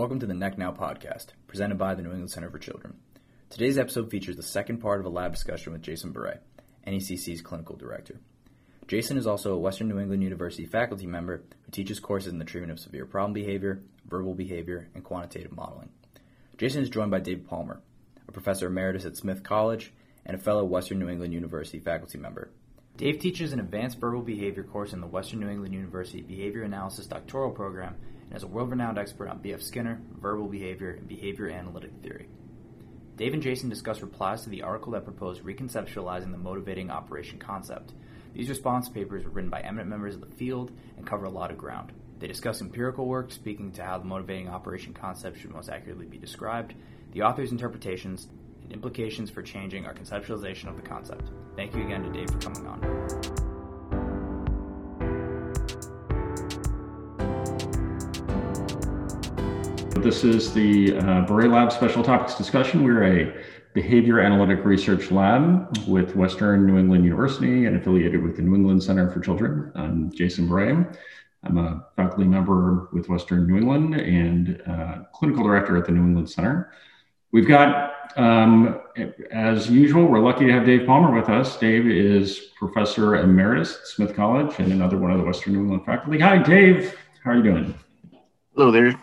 Welcome to the Neck Now podcast, presented by the New England Center for Children. Today's episode features the second part of a lab discussion with Jason Bourret, NECC's clinical director. Jason is also a Western New England University faculty member who teaches courses in the treatment of severe problem behavior, verbal behavior, and quantitative modeling. Jason is joined by Dave Palmer, a professor emeritus at Smith College and a fellow Western New England University faculty member. Dave teaches an advanced verbal behavior course in the Western New England University Behavior Analysis doctoral program and is a world renowned expert on B.F. Skinner, verbal behavior, and behavior analytic theory. Dave and Jason discuss replies to the article that proposed reconceptualizing the motivating operation concept. These response papers were written by eminent members of the field and cover a lot of ground. They discuss empirical work speaking to how the motivating operation concept should most accurately be described, the author's interpretations, and implications for changing our conceptualization of the concept. Thank you again to Dave for coming on. This is the uh, Bourret Lab Special Topics discussion. We're a behavior analytic research lab with Western New England University and affiliated with the New England Center for Children. I'm Jason Bourret. I'm a faculty member with Western New England and uh, clinical director at the New England Center. We've got, um, as usual, we're lucky to have Dave Palmer with us. Dave is professor emeritus at Smith College and another one of the Western New England faculty. Hi, Dave. How are you doing? Hello there.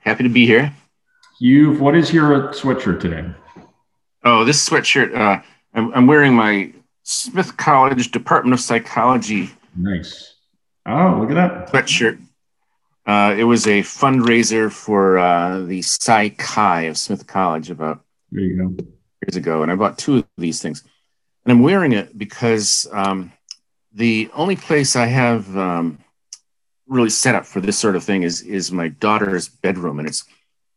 Happy to be here. You've what is your sweatshirt today? Oh, this sweatshirt. Uh, I'm, I'm wearing my Smith College Department of Psychology. Nice. Oh, look at that sweatshirt. Uh, it was a fundraiser for uh, the Psi Chi of Smith College about there you go. years ago, and I bought two of these things, and I'm wearing it because um, the only place I have um, really set up for this sort of thing is is my daughter's bedroom, and it's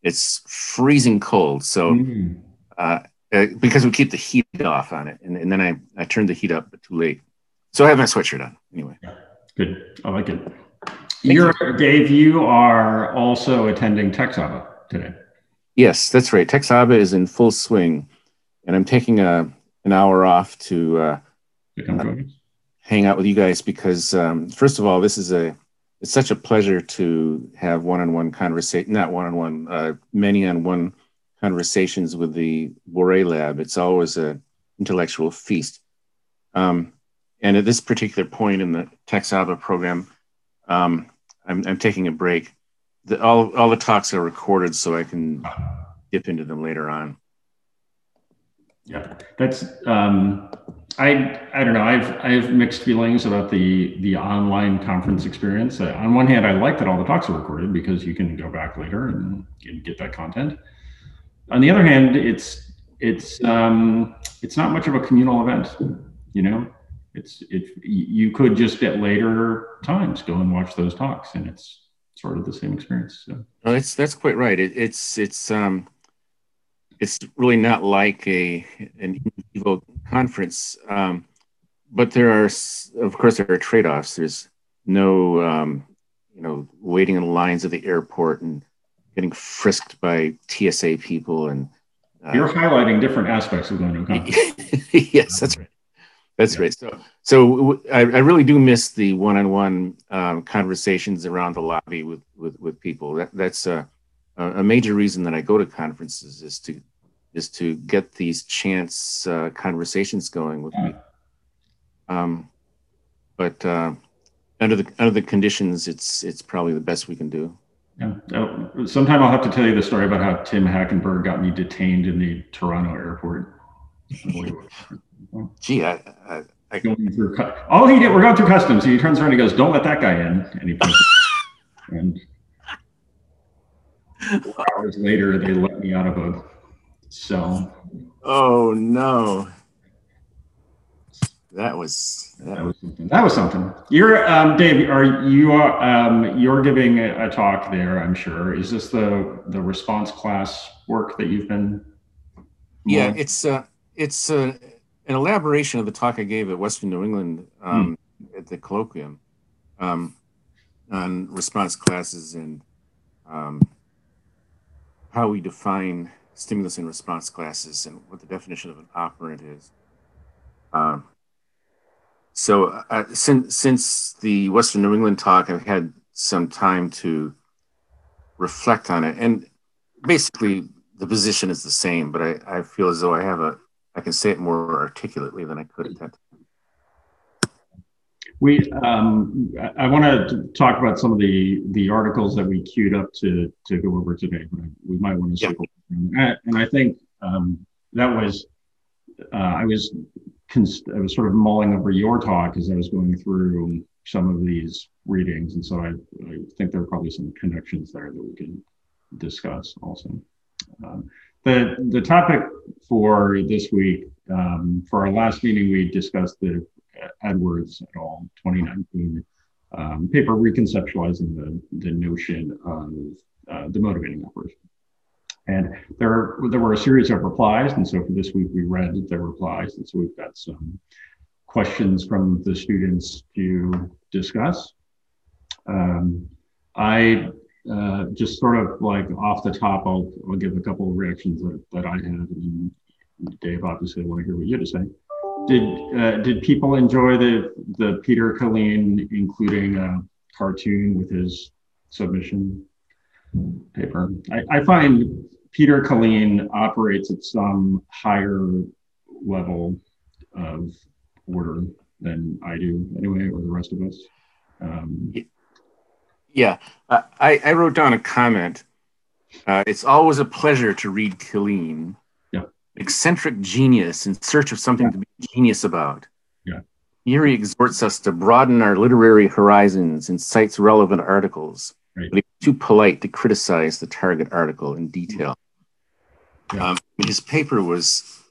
it's freezing cold. So mm. uh, uh, because we keep the heat off on it, and, and then I I turned the heat up, but too late. So I have my sweatshirt on anyway. Good, I like it. You're you. Dave. You are also attending TxABA today. Yes, that's right. TxABA is in full swing, and I'm taking a an hour off to uh, uh, hang out with you guys because um, first of all, this is a it's such a pleasure to have one-on-one conversation, not one-on-one, uh, many-on-one conversations with the Bourret Lab. It's always an intellectual feast. Um, and at this particular point in the TxABA program, um, I'm, I'm, taking a break. The, all, all the talks are recorded so I can dip into them later on. Yeah, that's um, I I don't know. I've I have mixed feelings about the the online conference experience. Uh, on one hand, I like that all the talks are recorded because you can go back later and, get that content. On the other hand, it's it's um, it's not much of a communal event. You know, it's it you could just at later times go and watch those talks, and it's sort of the same experience. So. That's that's quite right. It, it's it's um it's really not like a an Evo conference. Um, but there are, of course, there are trade-offs. There's no, um, you know, waiting in lines at the airport and getting frisked by TSA people. And uh, you're highlighting different aspects of going to a conference. yes, that's right. That's yeah. right. So, so I, I, really do miss the one-on-one um, conversations around the lobby with with, with people. That, that's a, a major reason that I go to conferences is to is to get these chance uh, conversations going with me. Um, but uh, under the under the conditions, it's it's probably the best we can do. Yeah. Uh, sometime I'll have to tell you the story about how Tim Hackenberg got me detained in the Toronto airport. Gee, I, I, I going through all he did. We're going through customs. He turns around and he goes, "Don't let that guy in." And he and hours later, they let me out of a so. Oh no. That was that was something. That was something. You're um, Dave. Are you are um, you're giving a, a, talk there? I'm sure. Is this the the response class work that you've been? Yeah, it's uh, it's uh, an elaboration of the talk I gave at Western New England um, hmm. at the colloquium um, on response classes and um, how we define stimulus and response classes and what the definition of an operant is. Um, so uh, since, since the Western New England talk, I've had some time to reflect on it. And basically the position is the same, but I, I feel as though I have a I can say it more articulately than I could at that time. We, um, I, I want to talk about some of the the articles that we queued up to to go over today, but we might want to circle. Yeah. And I think um, that was uh, I was I was sort of mulling over your talk as I was going through some of these readings, and so I, I think there are probably some connections there that we can discuss also. Um, the the topic for this week, um, for our last meeting, we discussed the Edwards et al. 2019 um, paper reconceptualizing the, the notion of uh, the motivating operation. And there, there were a series of replies. And so for this week, we read their replies. And so we've got some questions from the students to discuss. Um, I uh, just sort of like off the top, I'll, I'll give a couple of reactions that, that I had. And Dave, obviously, I want to hear what you had to say. Did uh, did people enjoy the the Peter Killeen including a cartoon with his submission paper? I, I find Peter Killeen operates at some higher level of order than I do, anyway, or the rest of us. Um, yeah, uh, I, I wrote down a comment. Uh, it's always a pleasure to read Killeen. Yeah. Eccentric genius in search of something yeah. to be genius about. Yeah. Here he exhorts us to broaden our literary horizons and cites relevant articles. Right. But he's too polite to criticize the target article in detail. Yeah. Um, his paper was,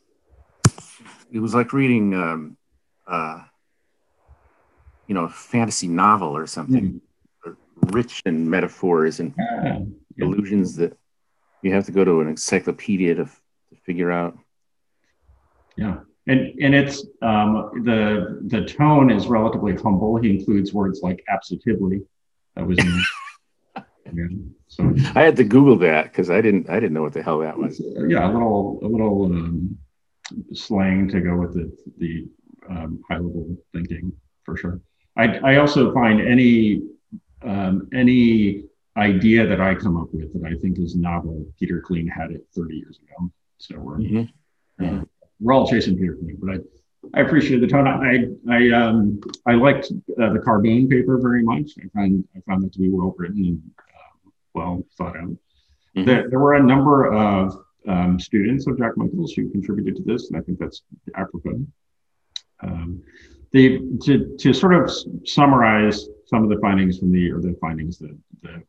it was like reading, um, uh, you know, a fantasy novel or something. Mm rich in metaphors and yeah. illusions that you have to go to an encyclopedia to, to figure out. Yeah. And, and it's um, the the tone is relatively humble. He includes words like absolutely That was yeah. So I had to Google that because I didn't I didn't know what the hell that was. Yeah, a little a little um, slang to go with the the um, high level thinking for sure. I I also find any um, any idea that I come up with that I think is novel, Peter Killeen had it 30 years ago. So we're mm-hmm. uh, we're all chasing Peter Killeen, but I, I appreciate the tone. I I um I liked uh, the Carbone paper very much. I found I found that to be well written and well thought out. Mm-hmm. There, there were a number of um, students of Jack Michaels who contributed to this, and I think that's apropos. Um, they to to sort of summarize some of the findings from the or the findings that the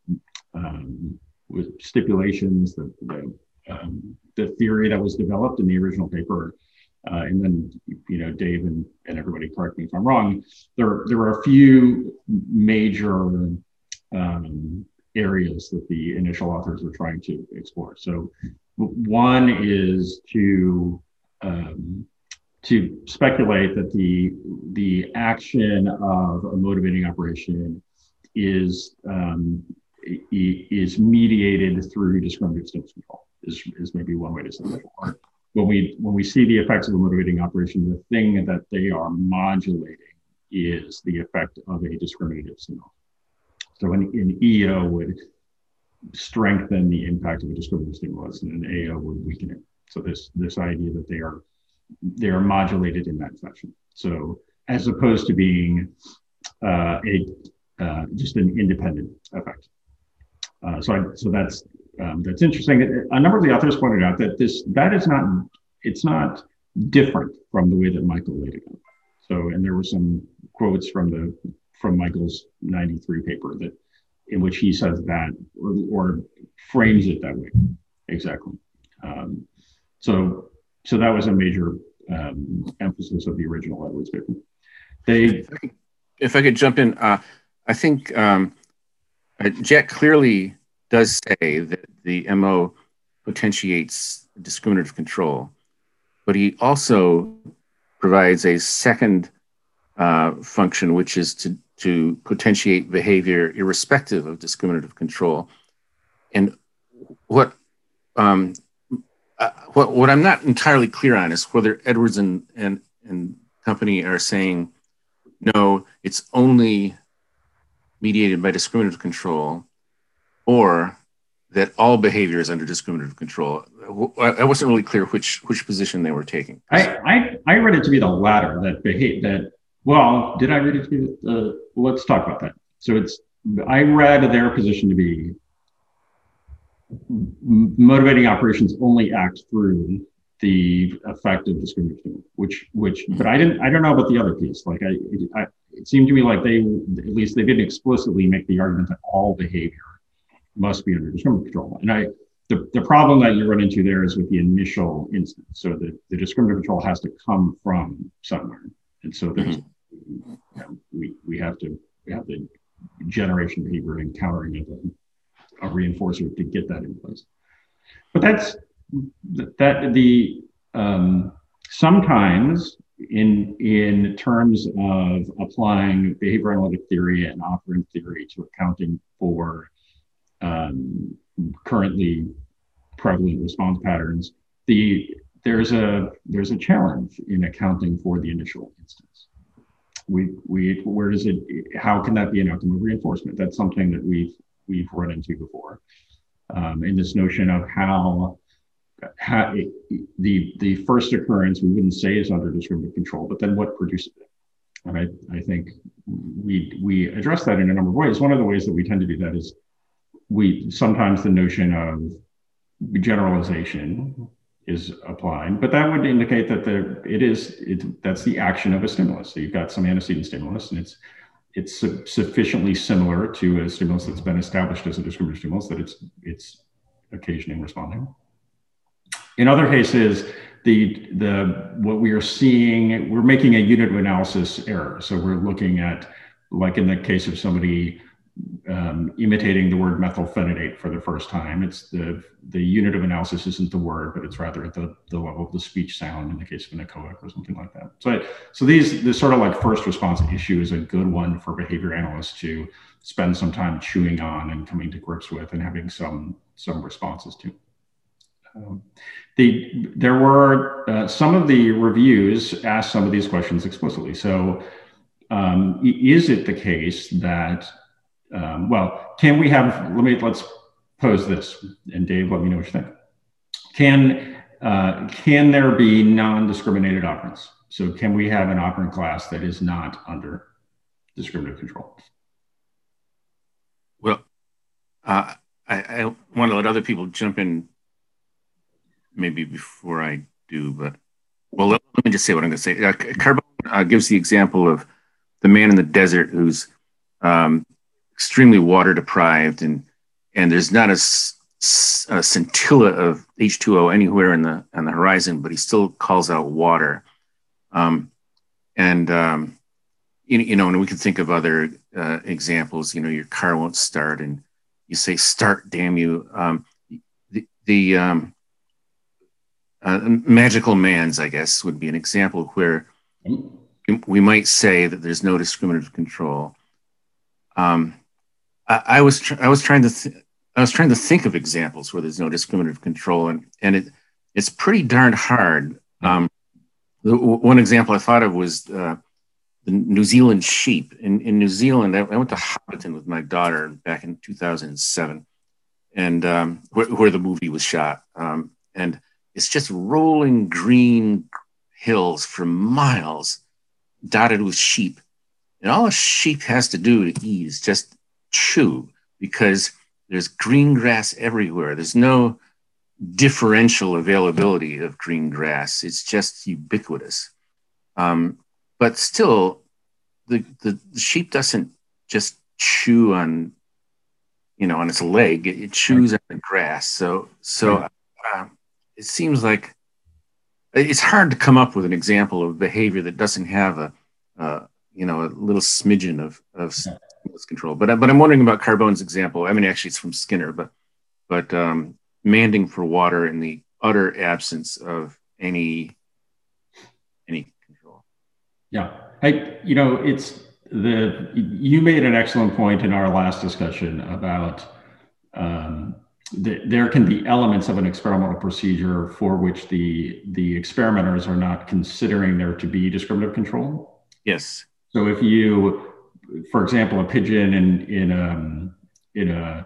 um, with stipulations the the, um, the theory that was developed in the original paper uh, and then you know Dave and, and everybody correct me if I'm wrong there there are a few major um, areas that the initial authors were trying to explore so one is to um, to speculate that the the action of a motivating operation is um, is mediated through discriminative stimulus control is, is maybe one way to say it. when we when we see the effects of a motivating operation, the thing that they are modulating is the effect of a discriminative stimulus. So an, an EO would strengthen the impact of a discriminative stimulus, and an AO would weaken it. So this this idea that they are they are modulated in that fashion. So as opposed to being uh, a uh, just an independent effect. Uh, so I, so that's um, that's interesting. A number of the authors pointed out that this that is not it's not different from the way that Michael laid it out. So and there were some quotes from the from Michael's 93 paper that in which he says that or, or frames it that way exactly. Um, so so that was a major um, emphasis of the original Edwards paper. They, if I could, if I could jump in, uh, I think um, uh, Jack clearly does say that the MO potentiates discriminative control, but he also provides a second uh, function, which is to, to potentiate behavior irrespective of discriminative control. And what um, uh, what, what I'm not entirely clear on is whether Edwards and, and, and company are saying, no, it's only mediated by discriminative control, or that all behavior is under discriminative control. I wasn't really clear which which position they were taking. I I, I read it to be the latter that behave that. Well, did I read it to be? Uh, let's talk about that. So it's I read their position to be motivating operations only act through the effect of discrimination, which which but I didn't I don't know about the other piece. Like I, I it seemed to me like they at least they didn't explicitly make the argument that all behavior must be under discriminatory control. And I the, the problem that you run into there is with the initial instance. So the, the discriminatory control has to come from somewhere. And so there's mm-hmm. You know, we we have to we have the generation behavior and countering it a reinforcer to get that in place. But that's that the um, sometimes in in terms of applying behavior analytic theory and operant theory to accounting for um, currently prevalent response patterns, the there's a there's a challenge in accounting for the initial instance. We we where does it how can that be an outcome of reinforcement? That's something that we've we've run into before. Um, in this notion of how, how the the first occurrence we wouldn't say is under discriminative control, but then what produces it? And I, I think we we address that in a number of ways. One of the ways that we tend to do that is we sometimes the notion of generalization is applied, but that would indicate that the it is it, that's the action of a stimulus. So you've got some antecedent stimulus, and it's it's su- sufficiently similar to a stimulus that's been established as a discriminative stimulus that it's it's occasioning responding. In other cases, the the what we are seeing, we're making a unit of analysis error. So we're looking at, like in the case of somebody um, imitating the word methylphenidate for the first time. It's the the unit of analysis isn't the word, but it's rather at the, the level of the speech sound in the case of an echoic or something like that. So so these this sort of like first response issue is a good one for behavior analysts to spend some time chewing on and coming to grips with and having some some responses to. Um, the there were uh, some of the reviews asked some of these questions explicitly. So um, is it the case that um, well, can we have, let me, let's pose this and Dave, let me know what you think. Can, uh, can there be non-discriminated operants? So can we have an operant class that is not under discriminative control? Well, uh, I, I want to let other people jump in maybe before I do, but well, let, let me just say what I'm going to say. Uh, Carbone uh, gives the example of the man in the desert who's um, extremely water deprived and and there's not a, a, scintilla of H2O anywhere in the on the horizon, but he still calls out water. Um, and um, you, you, know, and we can think of other uh, examples. You know, your car won't start, and you say "start, damn you." Um, the, the um, uh, magical mands, I guess, would be an example where we might say that there's no discriminative control. Um, I, I was tr- I was trying to th- I was trying to think of examples where there's no discriminative control, and and it it's pretty darn hard. Um, the, one example I thought of was uh, the New Zealand sheep. In in New Zealand, I, I, went to Hobbiton with my daughter back in 2007, and um, where, where, the movie was shot. Um, and it's just rolling green hills for miles, dotted with sheep. And all a sheep has to do to eat is just chew because there's green grass everywhere. There's no differential availability of green grass. It's just ubiquitous. Um, but still, the, the, the, sheep doesn't just chew on, you know, on its leg. It, it chews on the grass. So, so uh, it seems like it's hard to come up with an example of behavior that doesn't have a, uh, you know, a little smidgen of, of control. But but I'm wondering about Carbone's example. I mean, actually, it's from Skinner, but but um, manding for water in the utter absence of any any control. Yeah, I you know it's the you made an excellent point in our last discussion about. Um, the, there can be elements of an experimental procedure for which the the experimenters are not considering there to be discriminative control. Yes. So if you for example, a pigeon in in um, in a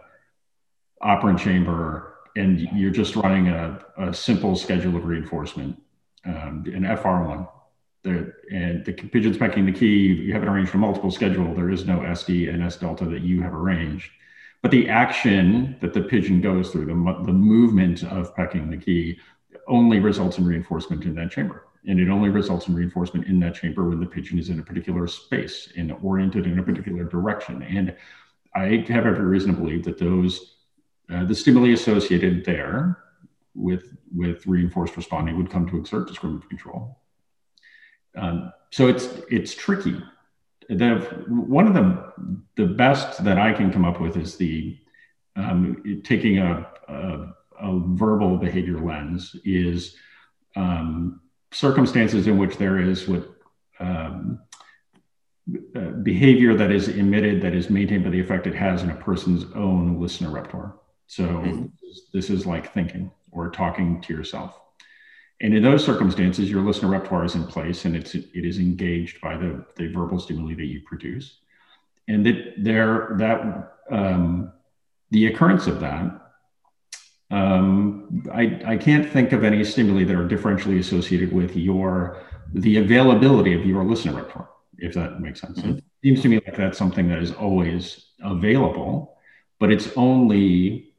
operant chamber and you're just running a, a simple schedule of reinforcement, um, an FR1. The, and the pigeon's pecking the key, you have it arranged for multiple schedule. There is no SD and S delta that you have arranged. But the action that the pigeon goes through, the, the movement of pecking the key, only results in reinforcement in that chamber. And it only results in reinforcement in that chamber when the pigeon is in a particular space and oriented in a particular direction. And I have every reason to believe that those uh, the stimuli associated there with with reinforced responding would come to exert discriminative control. Um, so it's it's tricky. The one of the the best that I can come up with is the um, taking a, a, a, verbal behavior lens is um, circumstances in which there is what um, uh, behavior that is emitted that is maintained by the effect it has in a person's own listener repertoire. So mm-hmm. this is like thinking or talking to yourself. And in those circumstances, your listener repertoire is in place and it's it is engaged by the, the verbal stimuli that you produce. And that there that um, the occurrence of that, um, I, I can't think of any stimuli that are differentially associated with your the availability of your listener repertoire, if that makes sense. Mm-hmm. It seems to me like that's something that is always available, but it's only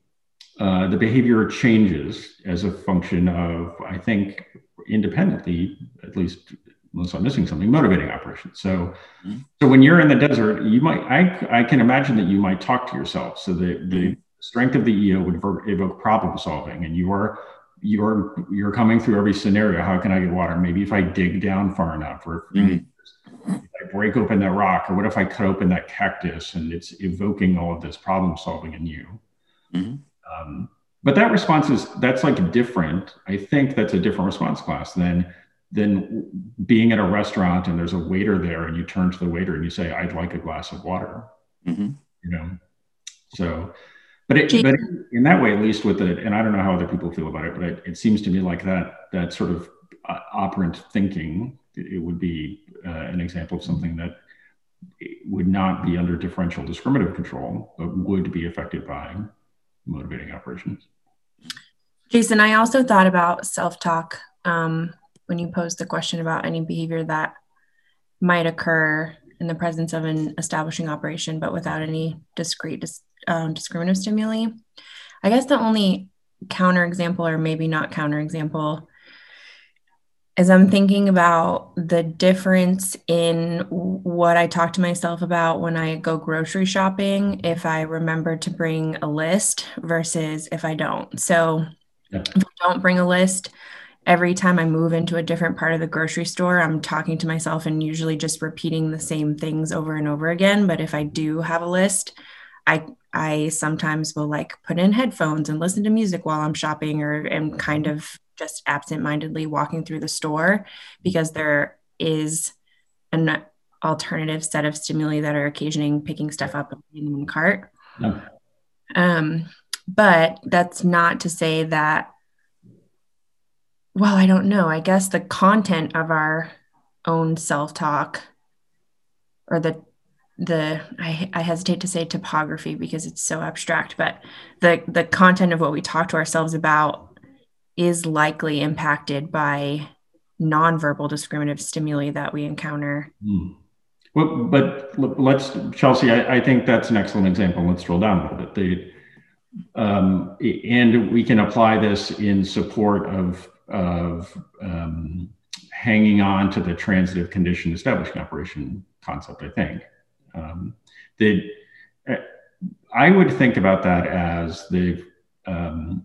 uh, the behavior changes as a function of, I think, independently, at least unless I'm missing something, motivating operations. So, mm-hmm. so when you're in the desert, you might, I, I can imagine that you might talk to yourself. So the, the mm-hmm. Strength of the EO would evoke problem solving and you're, you're, you're coming through every scenario. How can I get water? Maybe if I dig down far enough or mm-hmm. I break open that rock, or what if I cut open that cactus and it's evoking all of this problem solving in you. Mm-hmm. Um, but that response is that's like different. I think that's a different response class than than being at a restaurant and there's a waiter there and you turn to the waiter and you say, "I'd like a glass of water." Mm-hmm. You know, so. But it, but in that way, at least with it, and I don't know how other people feel about it, but it, it seems to me like that that sort of uh, operant thinking, it, would be uh, an example of something that would not be under differential discriminative control, but would be affected by motivating operations. Jason, I also thought about self talk um, when you posed the question about any behavior that might occur in the presence of an establishing operation, but without any discrete um, discriminative stimuli. I guess the only counterexample, or maybe not counterexample, is I'm thinking about the difference in what I talk to myself about when I go grocery shopping, if I remember to bring a list versus if I don't. So, yeah. if I don't bring a list, every time I move into a different part of the grocery store, I'm talking to myself and usually just repeating the same things over and over again. But if I do have a list, I I sometimes will like put in headphones and listen to music while I'm shopping or am kind mm-hmm. of just absentmindedly walking through the store because there is an alternative set of stimuli that are occasioning picking stuff up and putting them in the cart. No. Um, but that's not to say that, well, I don't know. I guess the content of our own self talk or the the I, I hesitate to say topography because it's so abstract but the the content of what we talk to ourselves about is likely impacted by nonverbal discriminative stimuli that we encounter. Mm. Well, but let's, Chelsea, I, I, think that's an excellent example. Let's drill down a little bit. The, um, and we can apply this in support of, of um, hanging on to the transitive condition establishing operation concept, I think. Um, the, I would think about that as the um,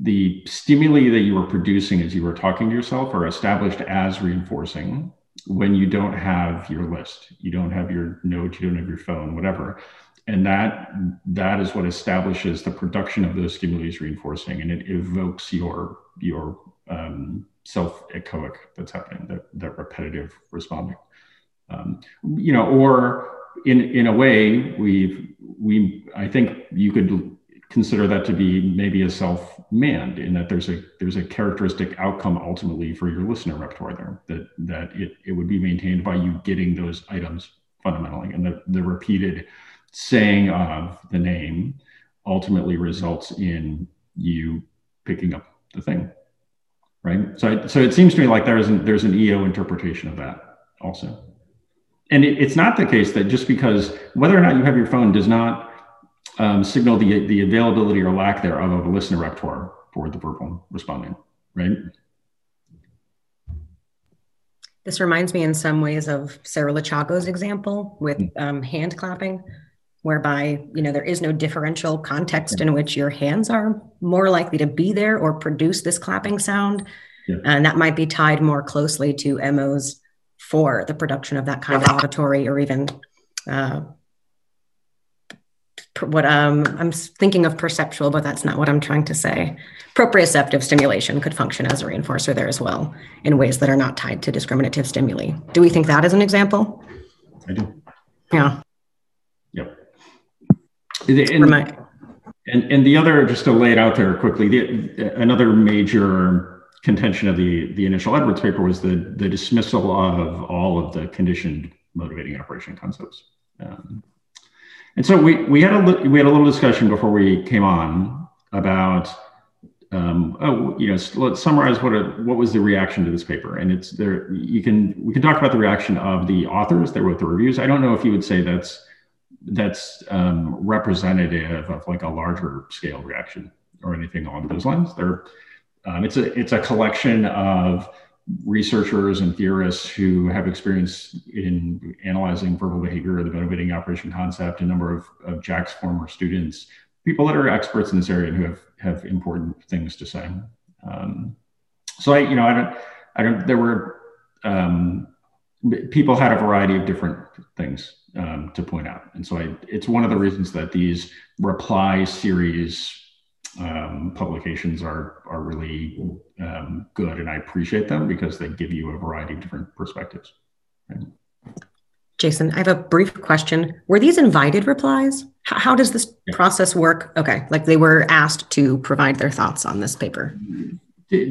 the stimuli that you were producing as you were talking to yourself are established as reinforcing when you don't have your list. You don't have your note you don't have your phone whatever. And that that is what establishes the production of those stimuli as reinforcing and it evokes your your um, self echoic that's happening that, that repetitive responding um, you know or in in a way we we i think you could consider that to be maybe a self-mand in that there's a there's a characteristic outcome ultimately for your listener repertoire there that that it, it would be maintained by you getting those items fundamentally and the, the repeated saying of the name ultimately results in you picking up the thing, right? So, so it seems to me like there's an, there's an EO interpretation of that also. And it, it's not the case that just because whether or not you have your phone does not um, signal the, the availability or lack thereof of a listener repertoire for the verbal respondent, right? This reminds me in some ways of Sarah Lachaco's example with hmm. um, hand clapping, whereby you know there is no differential context in which your hands are more likely to be there or produce this clapping sound, yeah. and that might be tied more closely to MOs for the production of that kind of auditory or even uh, what um, I'm thinking of perceptual, but that's not what I'm trying to say. Proprioceptive stimulation could function as a reinforcer there as well in ways that are not tied to discriminative stimuli. Do we think that is an example? I do. Yeah. Yep. And, and, and the other, just to lay it out there quickly, the, another major contention of the, the initial Edwards paper was the, the dismissal of all of the conditioned motivating operation concepts. Um, and so we, we had a we had a little discussion before we came on about um, oh, you know, let's summarize what a, what was the reaction to this paper. And it's there. You can we can talk about the reaction of the authors that wrote the reviews. I don't know if you would say that's that's um, representative of like a larger scale reaction or anything along those lines. There, um, it's a it's a collection of researchers and theorists who have experience in analyzing verbal behavior, the motivating operation concept, a number of, of Jack's former students, people that are experts in this area and who have, have important things to say. Um, so I, you know, I don't, I don't, there were, um, people had a variety of different things um, to point out. And so I, it's one of the reasons that these reply series um, publications are are really um, good, and I appreciate them because they give you a variety of different perspectives. Right? Jason, I have a brief question. Were these invited replies? How, how does this yeah. process work? Okay, like they were asked to provide their thoughts on this paper.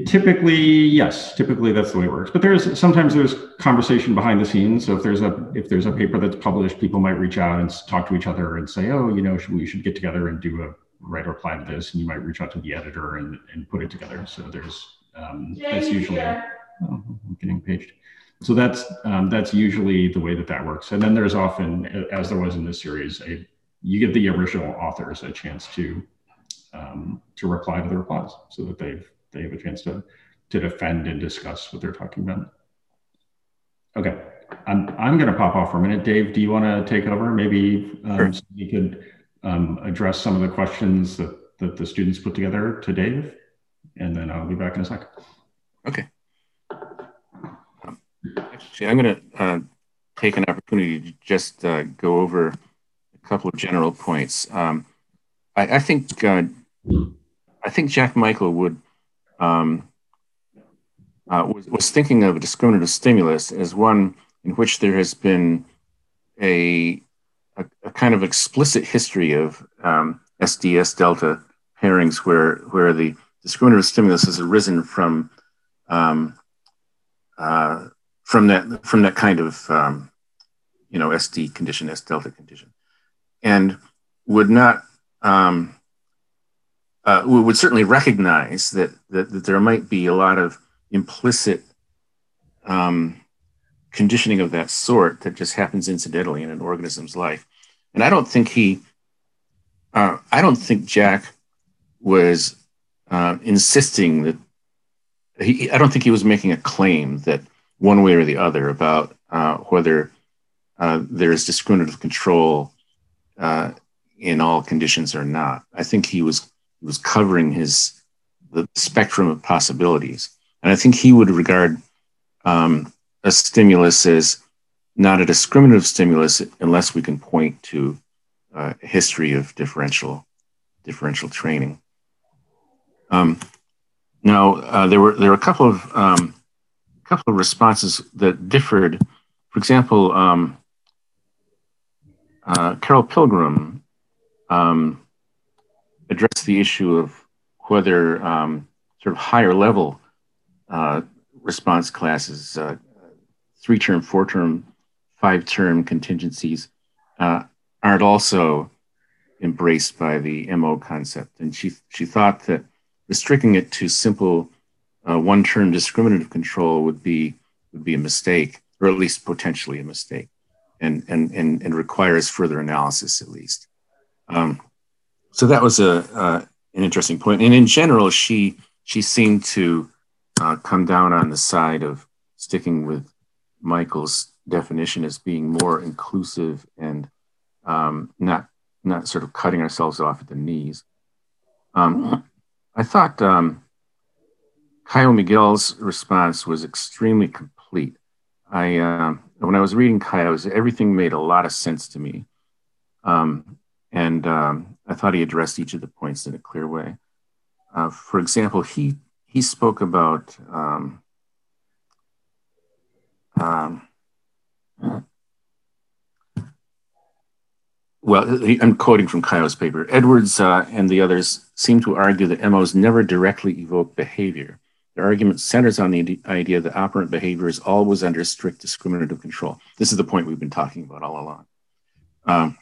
Typically, yes. Typically, that's the way it works. But there's sometimes there's conversation behind the scenes. So if there's a if there's a paper that's published, people might reach out and talk to each other and say, "Oh, you know, should, we should get together and do a write a reply to this, and you might reach out to the editor and, and put it together. So there's um, that's usually oh, I'm getting paged. So that's um, that's usually the way that that works. And then there's often, as there was in this series, a you give the original authors a chance to um, to reply to the replies, so that they've they have a chance to to defend and discuss what they're talking about. Okay, I'm I'm going to pop off for a minute. Dave, do you want to take over? Maybe um, sure. so you could um, address some of the questions that, that the students put together to Dave, and then I'll be back in a second. Okay. Actually, I'm going to uh, take an opportunity to just uh, go over a couple of general points. Um, I, I, think uh, I think Jack Michael would um, uh, was, was thinking of a discriminative stimulus as one in which there has been a a, a kind of explicit history of um, SDS delta pairings where, where the discriminative stimulus has arisen from um, uh, from that from that kind of um, you know SD condition, S delta condition, and would not um, uh, would certainly recognize that, that that there might be a lot of implicit um, conditioning of that sort that just happens incidentally in an organism's life. And I don't think he, uh, I don't think Jack was uh, insisting that he, I don't think he was making a claim that one way or the other about uh, whether uh, there's discriminative control uh, in all conditions or not. I think he was he was covering his the spectrum of possibilities, and I think he would regard um, a stimulus is not a discriminative stimulus unless we can point to uh, a history of differential differential training. Um, now uh, there were there were a couple of um, couple of responses that differed. For example, um, uh, Carol Pilgrim um, addressed the issue of whether um, sort of higher level uh, response classes uh, three term, four term, five term contingencies uh, aren't also embraced by the MO concept. And she, she thought that restricting it to simple uh, one-term discriminative control would be, would be a mistake, or at least potentially a mistake, and, and, and, and requires further analysis at least. Um, so that was a, uh, an interesting point. And in general, she, she seemed to uh, come down on the side of sticking with Michael's definition as being more inclusive and um, not not sort of cutting ourselves off at the knees. Um, I thought um, Caio Miguel's response was extremely complete. I uh, when I was reading Caio's, everything made a lot of sense to me, um, and um, I thought he addressed each of the points in a clear way. Uh, for example, he he spoke about um, um, well, I'm quoting from Caio's paper. Edwards uh, and the others seem to argue that MOs never directly evoke behavior. Their argument centers on the idea that operant behavior is always under strict discriminative control. This is the point we've been talking about all along. Um,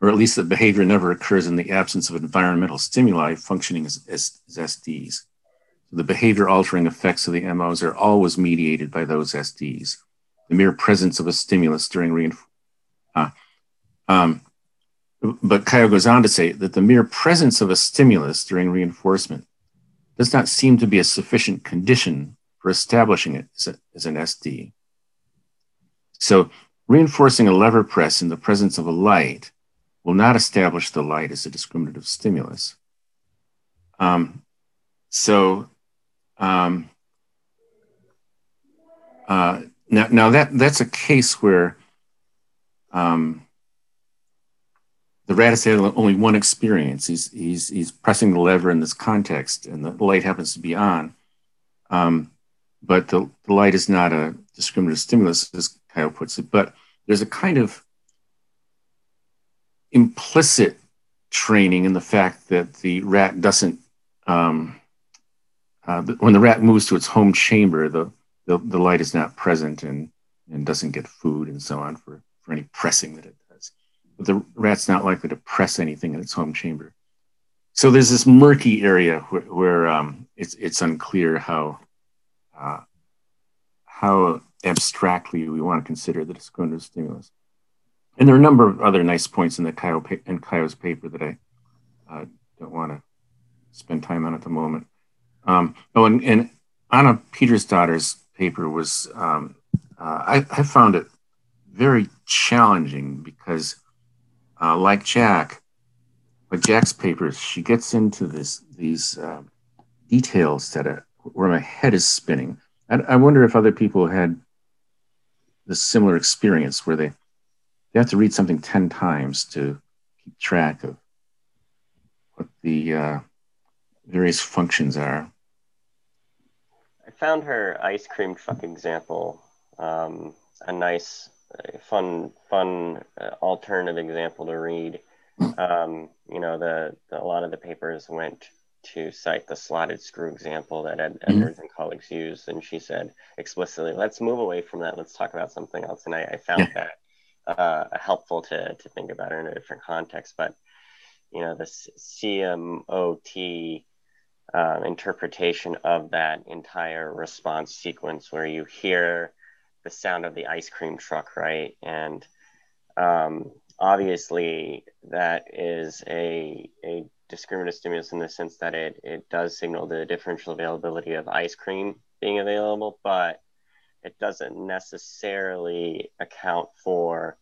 or at least that behavior never occurs in the absence of environmental stimuli functioning as, as, as SDs. The behavior altering effects of the MOs are always mediated by those SDs the mere presence of a stimulus during reinforcement. Uh, um, but Caio goes on to say that the mere presence of a stimulus during reinforcement does not seem to be a sufficient condition for establishing it as, a, as an SD. So, reinforcing a lever press in the presence of a light will not establish the light as a discriminative stimulus. Um, so, um, uh, now, now that that's a case where um, the rat has had only one experience. He's he's he's pressing the lever in this context, and the light happens to be on. Um, but the, the light is not a discriminative stimulus, as Caio puts it. But there's a kind of implicit training in the fact that the rat doesn't um, uh, when the rat moves to its home chamber, the the, the light is not present and, and doesn't get food and so on for, for any pressing that it does. But the rat's not likely to press anything in its home chamber. So there's this murky area where, where um, it's, it's unclear how, uh, how abstractly we want to consider the discriminative stimulus. And there are a number of other nice points in the Caio, in Caio's paper that I uh, don't want to spend time on at the moment. Um, oh, and, and Anna Petursdottir's paper was um, uh, I, I, found it very challenging because, uh, like Jack, like Jack's papers, she gets into this these uh, details that are, where my head is spinning. I, I wonder if other people had this similar experience where they they have to read something ten times to keep track of what the uh, various functions are found her ice cream truck example um, a nice, uh, fun, fun uh, alternative example to read. Um, you know, the, the, a lot of the papers went to cite the slotted screw example that Ed, mm-hmm. Edwards and colleagues used, and she said explicitly, "Let's move away from that. Let's talk about something else." And I, I found yeah. that uh, helpful to to think about it in a different context. But you know, the CMOT um, interpretation of that entire response sequence where you hear the sound of the ice cream truck, right? And um, obviously, that is a, a discriminative stimulus in the sense that it, it does signal the differential availability of ice cream being available, but it doesn't necessarily account for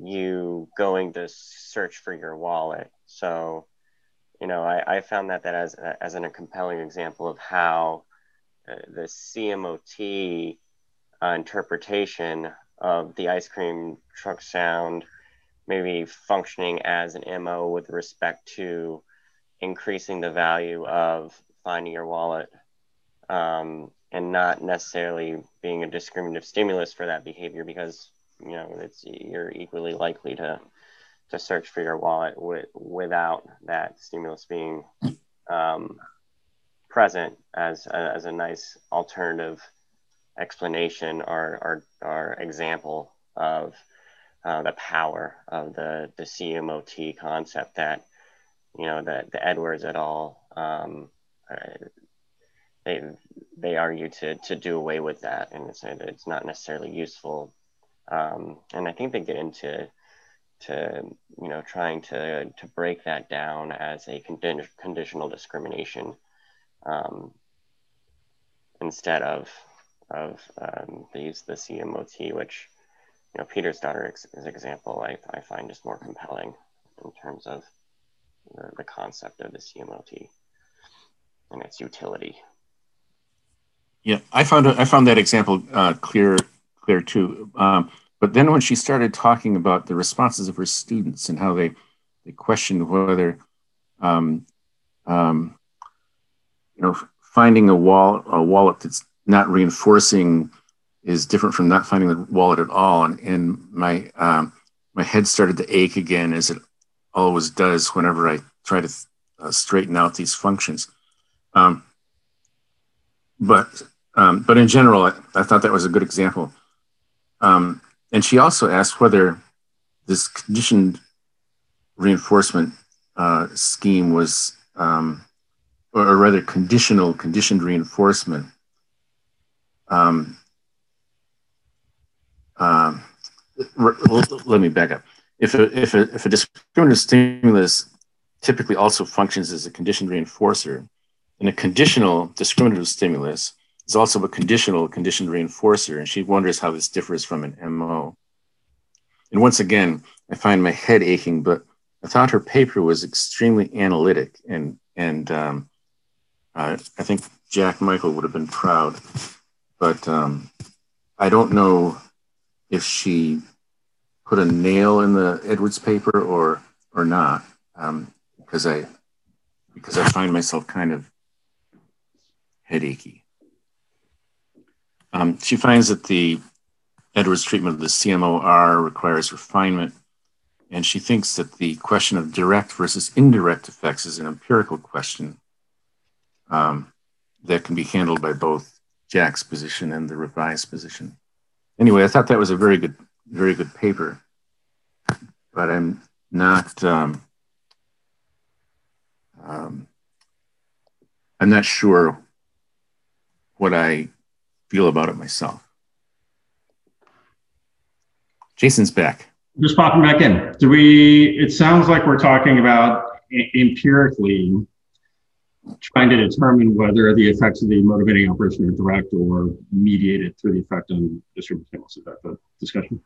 you going to search for your wallet. So, you know, I, I found that that as as an, a compelling example of how uh, the CMOT uh, interpretation of the ice cream truck sound maybe functioning as an MO with respect to increasing the value of finding your wallet um, and not necessarily being a discriminative stimulus for that behavior because you know it's you're equally likely to to search for your wallet without that stimulus being um, present as a, as a nice alternative explanation or, or, or example of uh, the power of the the CMOT concept that you know that the Edwards et al. Um, uh, they they argue to to do away with that and say that it's not necessarily useful. Um, and I think they get into to you know trying to to break that down as a condi- conditional discrimination um, instead of of um, they the CMOT, which you know Petursdottir's ex- is example I, I find just more compelling in terms of the, the concept of the CMOT and its utility. Yeah, I found I found that example uh, clear clear too. Um, but then when she started talking about the responses of her students and how they they questioned whether um, um, you know finding a wall a wallet that's not reinforcing is different from not finding the wallet at all and, and my um, my head started to ache again as it always does whenever I try to uh, straighten out these functions. Um, but um, but in general, I, I, thought that was a good example. Um, and she also asked whether this conditioned reinforcement uh, scheme was, um, or, or, rather, conditional conditioned reinforcement. Um, um, let me back up. If a, if a, if a discriminative stimulus typically also functions as a conditioned reinforcer, and a conditional discriminative stimulus is also a conditional conditioned reinforcer, and she wonders how this differs from an MO. And once again, I find my head aching, but I thought her paper was extremely analytic, and and um, uh, I think Jack Michael would have been proud. But um, I don't know if she put a nail in the Edwards paper or or not, um, because I because I find myself kind of headachy. Um, she finds that the Edwards treatment of the CMOR requires refinement, and she thinks that the question of direct versus indirect effects is an empirical question um, that can be handled by both Jack's position and the revised position. Anyway, I thought that was a very good, very good paper, but I'm not. Um, um, I'm not sure what I feel about it myself. Jason's back. Just popping back in. Do we? It sounds like we're talking about empirically trying to determine whether the effects of the motivating operation are direct or mediated through the effect on distributed stimulus. Is that the discussion?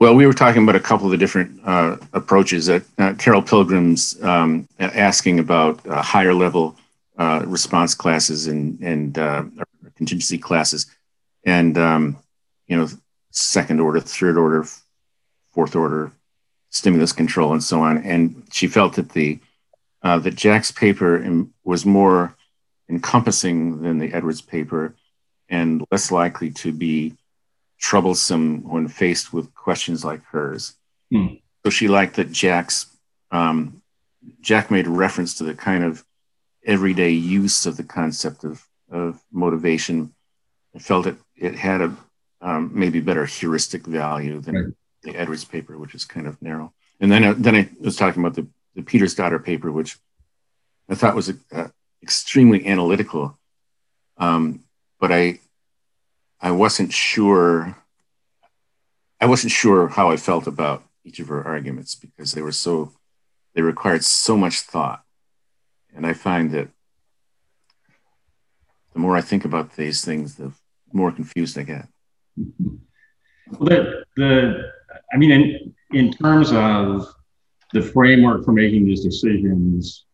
Well, we were talking about a couple of the different uh, approaches that uh, Carol Pilgrim's um, asking about uh, higher level uh, response classes and and uh, contingency classes, and um, you know second order, third order, fourth order stimulus control, and so on. And she felt that the uh, that Jack's paper was more encompassing than the Edwards paper, and less likely to be troublesome when faced with questions like hers. Hmm. So she liked that Jack's um, Jack made reference to the kind of everyday use of the concept of, of motivation. I felt it, it had a um, maybe better heuristic value than right. the Edwards paper, which is kind of narrow. And then, uh, then I was talking about the, the Petursdottir paper, which I thought was uh, extremely analytical. Um, but I, I wasn't sure. I wasn't sure how I felt about each of her arguments because they were so, they required so much thought. And I find that the more I think about these things, the more confused I get. Well, the, the I mean, in, in terms of the framework for making these decisions,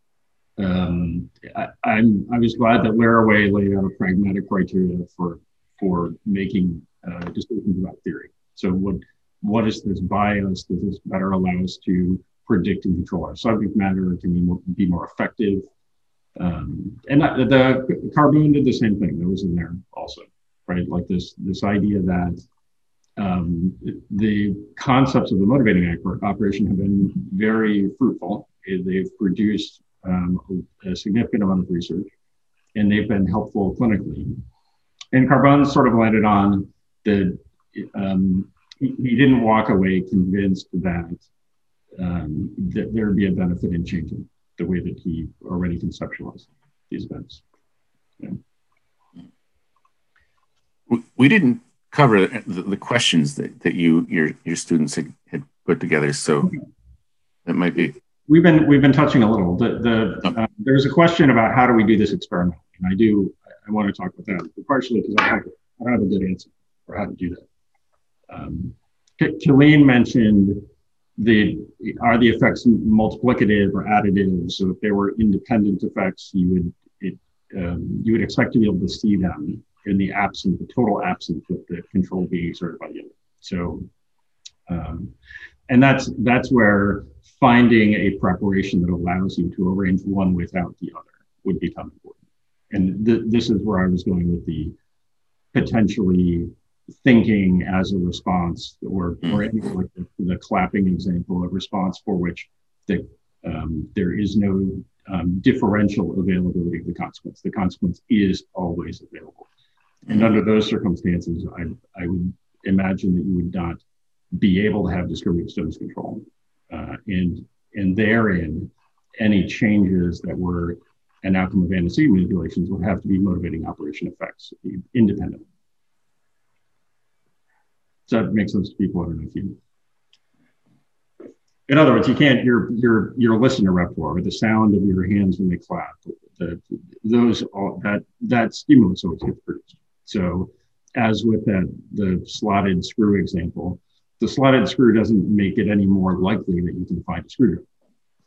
um, I, I'm, I was glad that Laraway laid out a pragmatic criteria for, for making uh, decisions about theory. So what, what is this bias? Does this better allow us to predict and control our subject matter? Can we more, be more effective? Um, and the, the did the same thing. That was in there also, right? Like this this idea that um, the concepts of the motivating operation have been very fruitful. They've produced um, a significant amount of research, and they've been helpful clinically. And Carbone sort of landed on the um, he, he didn't walk away convinced that um, that there would be a benefit in changing the way that he already conceptualized these events. Yeah. We didn't cover the, the, questions that, that you your your students had, had put together, so that might be. We've been we've been touching a little. The the oh. uh, there's a question about how do we do this experiment, and I do I want to talk about that partially because I have I don't have a good answer for how to do that. Um, Killeen mentioned the are the effects multiplicative or additive? So if they were independent effects, you would it, um, you would expect to be able to see them in the absence, the total absence of the control being exerted by the other. So, um, and that's that's where finding a preparation that allows you to arrange one without the other would become important. And th- this is where I was going with the potentially thinking as a response, or mm. or like the, the, clapping example, a response for which the, um, there is no um, differential availability of the consequence. The consequence is always available. And under those circumstances, I, I would imagine that you would not be able to have discriminant stimulus control. Uh, and, and therein, any changes that were an outcome of antecedent manipulations would have to be motivating operation effects independently. Does that make sense to people? I don't know if you. In other words, you can't your your your listener repertoire, the sound of your hands when they clap, the, those all that that stimulus always gets produced. So, as with that the slotted screw example, the slotted screw doesn't make it any more likely that you can find a screwdriver,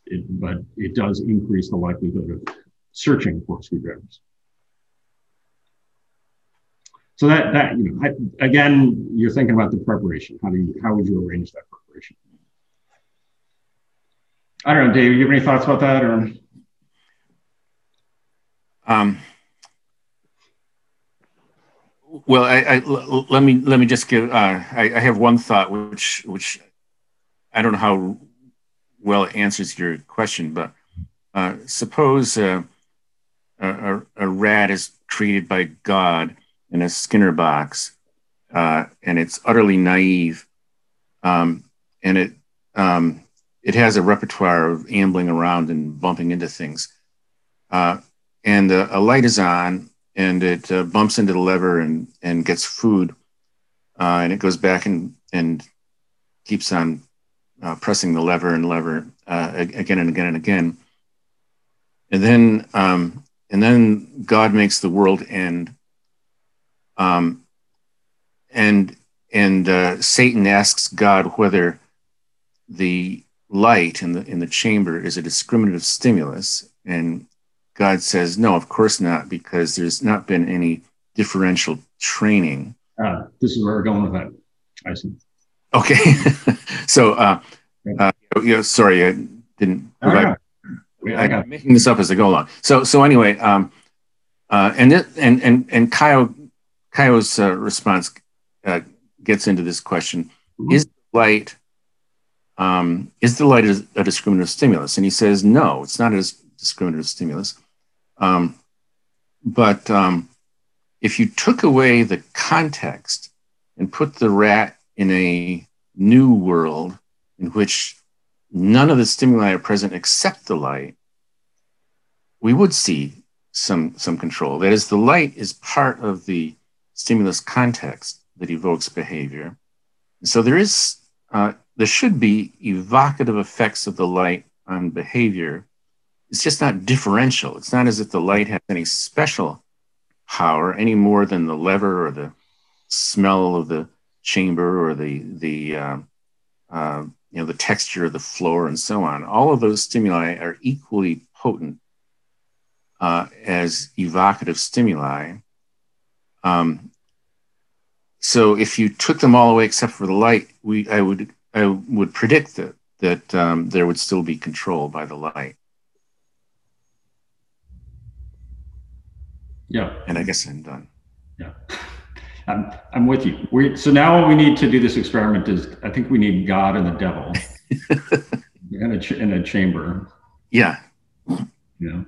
it, but it does increase the likelihood of searching for screwdrivers. So that that you know, I, again, you're thinking about the preparation. How do you how would you arrange that preparation? I don't know, Dave. You have any thoughts about that, or? Um, well, I, I, let me let me just give. Uh, I, I, have one thought, which which I don't know how well it answers your question, but uh, suppose uh, a, a, rat is created by God in a Skinner box, uh, and it's utterly naive, um, and it um, it has a repertoire of ambling around and bumping into things, uh, and a light is on, and it uh, bumps into the lever and and gets food, uh, and it goes back and and keeps on uh, pressing the lever and lever again and again and again, and then um, and then God makes the world end um, and and uh, Satan asks God whether the light in the in the chamber is a discriminative stimulus, and God says, "No, of course not, because there's not been any differential training." Ah, this is where we're going with that. I see. Okay, so uh, uh, sorry, I didn't. Provide, I, am making this up as I go along. So so anyway, um, uh, and th- and and and Kyle Caio's uh, response uh, gets into this question: mm-hmm. Is light um, is the light a, a, discriminative stimulus? And he says, no, it's not a discriminative stimulus. Um, but um, if you took away the context and put the rat in a new world in which none of the stimuli are present except the light, we would see some some control. That is, the light is part of the stimulus context that evokes behavior. So there is, uh, there should be evocative effects of the light on behavior. It's just not differential. It's not as if the light has any special power any more than the lever or the smell of the chamber or the the uh, uh, you know the texture of the floor and so on. All of those stimuli are equally potent uh, as evocative stimuli. Um, so if you took them all away except for the light, we I would I would predict that that um, there would still be control by the light. Yeah. And I guess I'm done. Yeah. I'm, I'm with you. We, so now what we need to do this experiment is I think we need God and the devil in, a ch- in a chamber. Yeah. Yeah.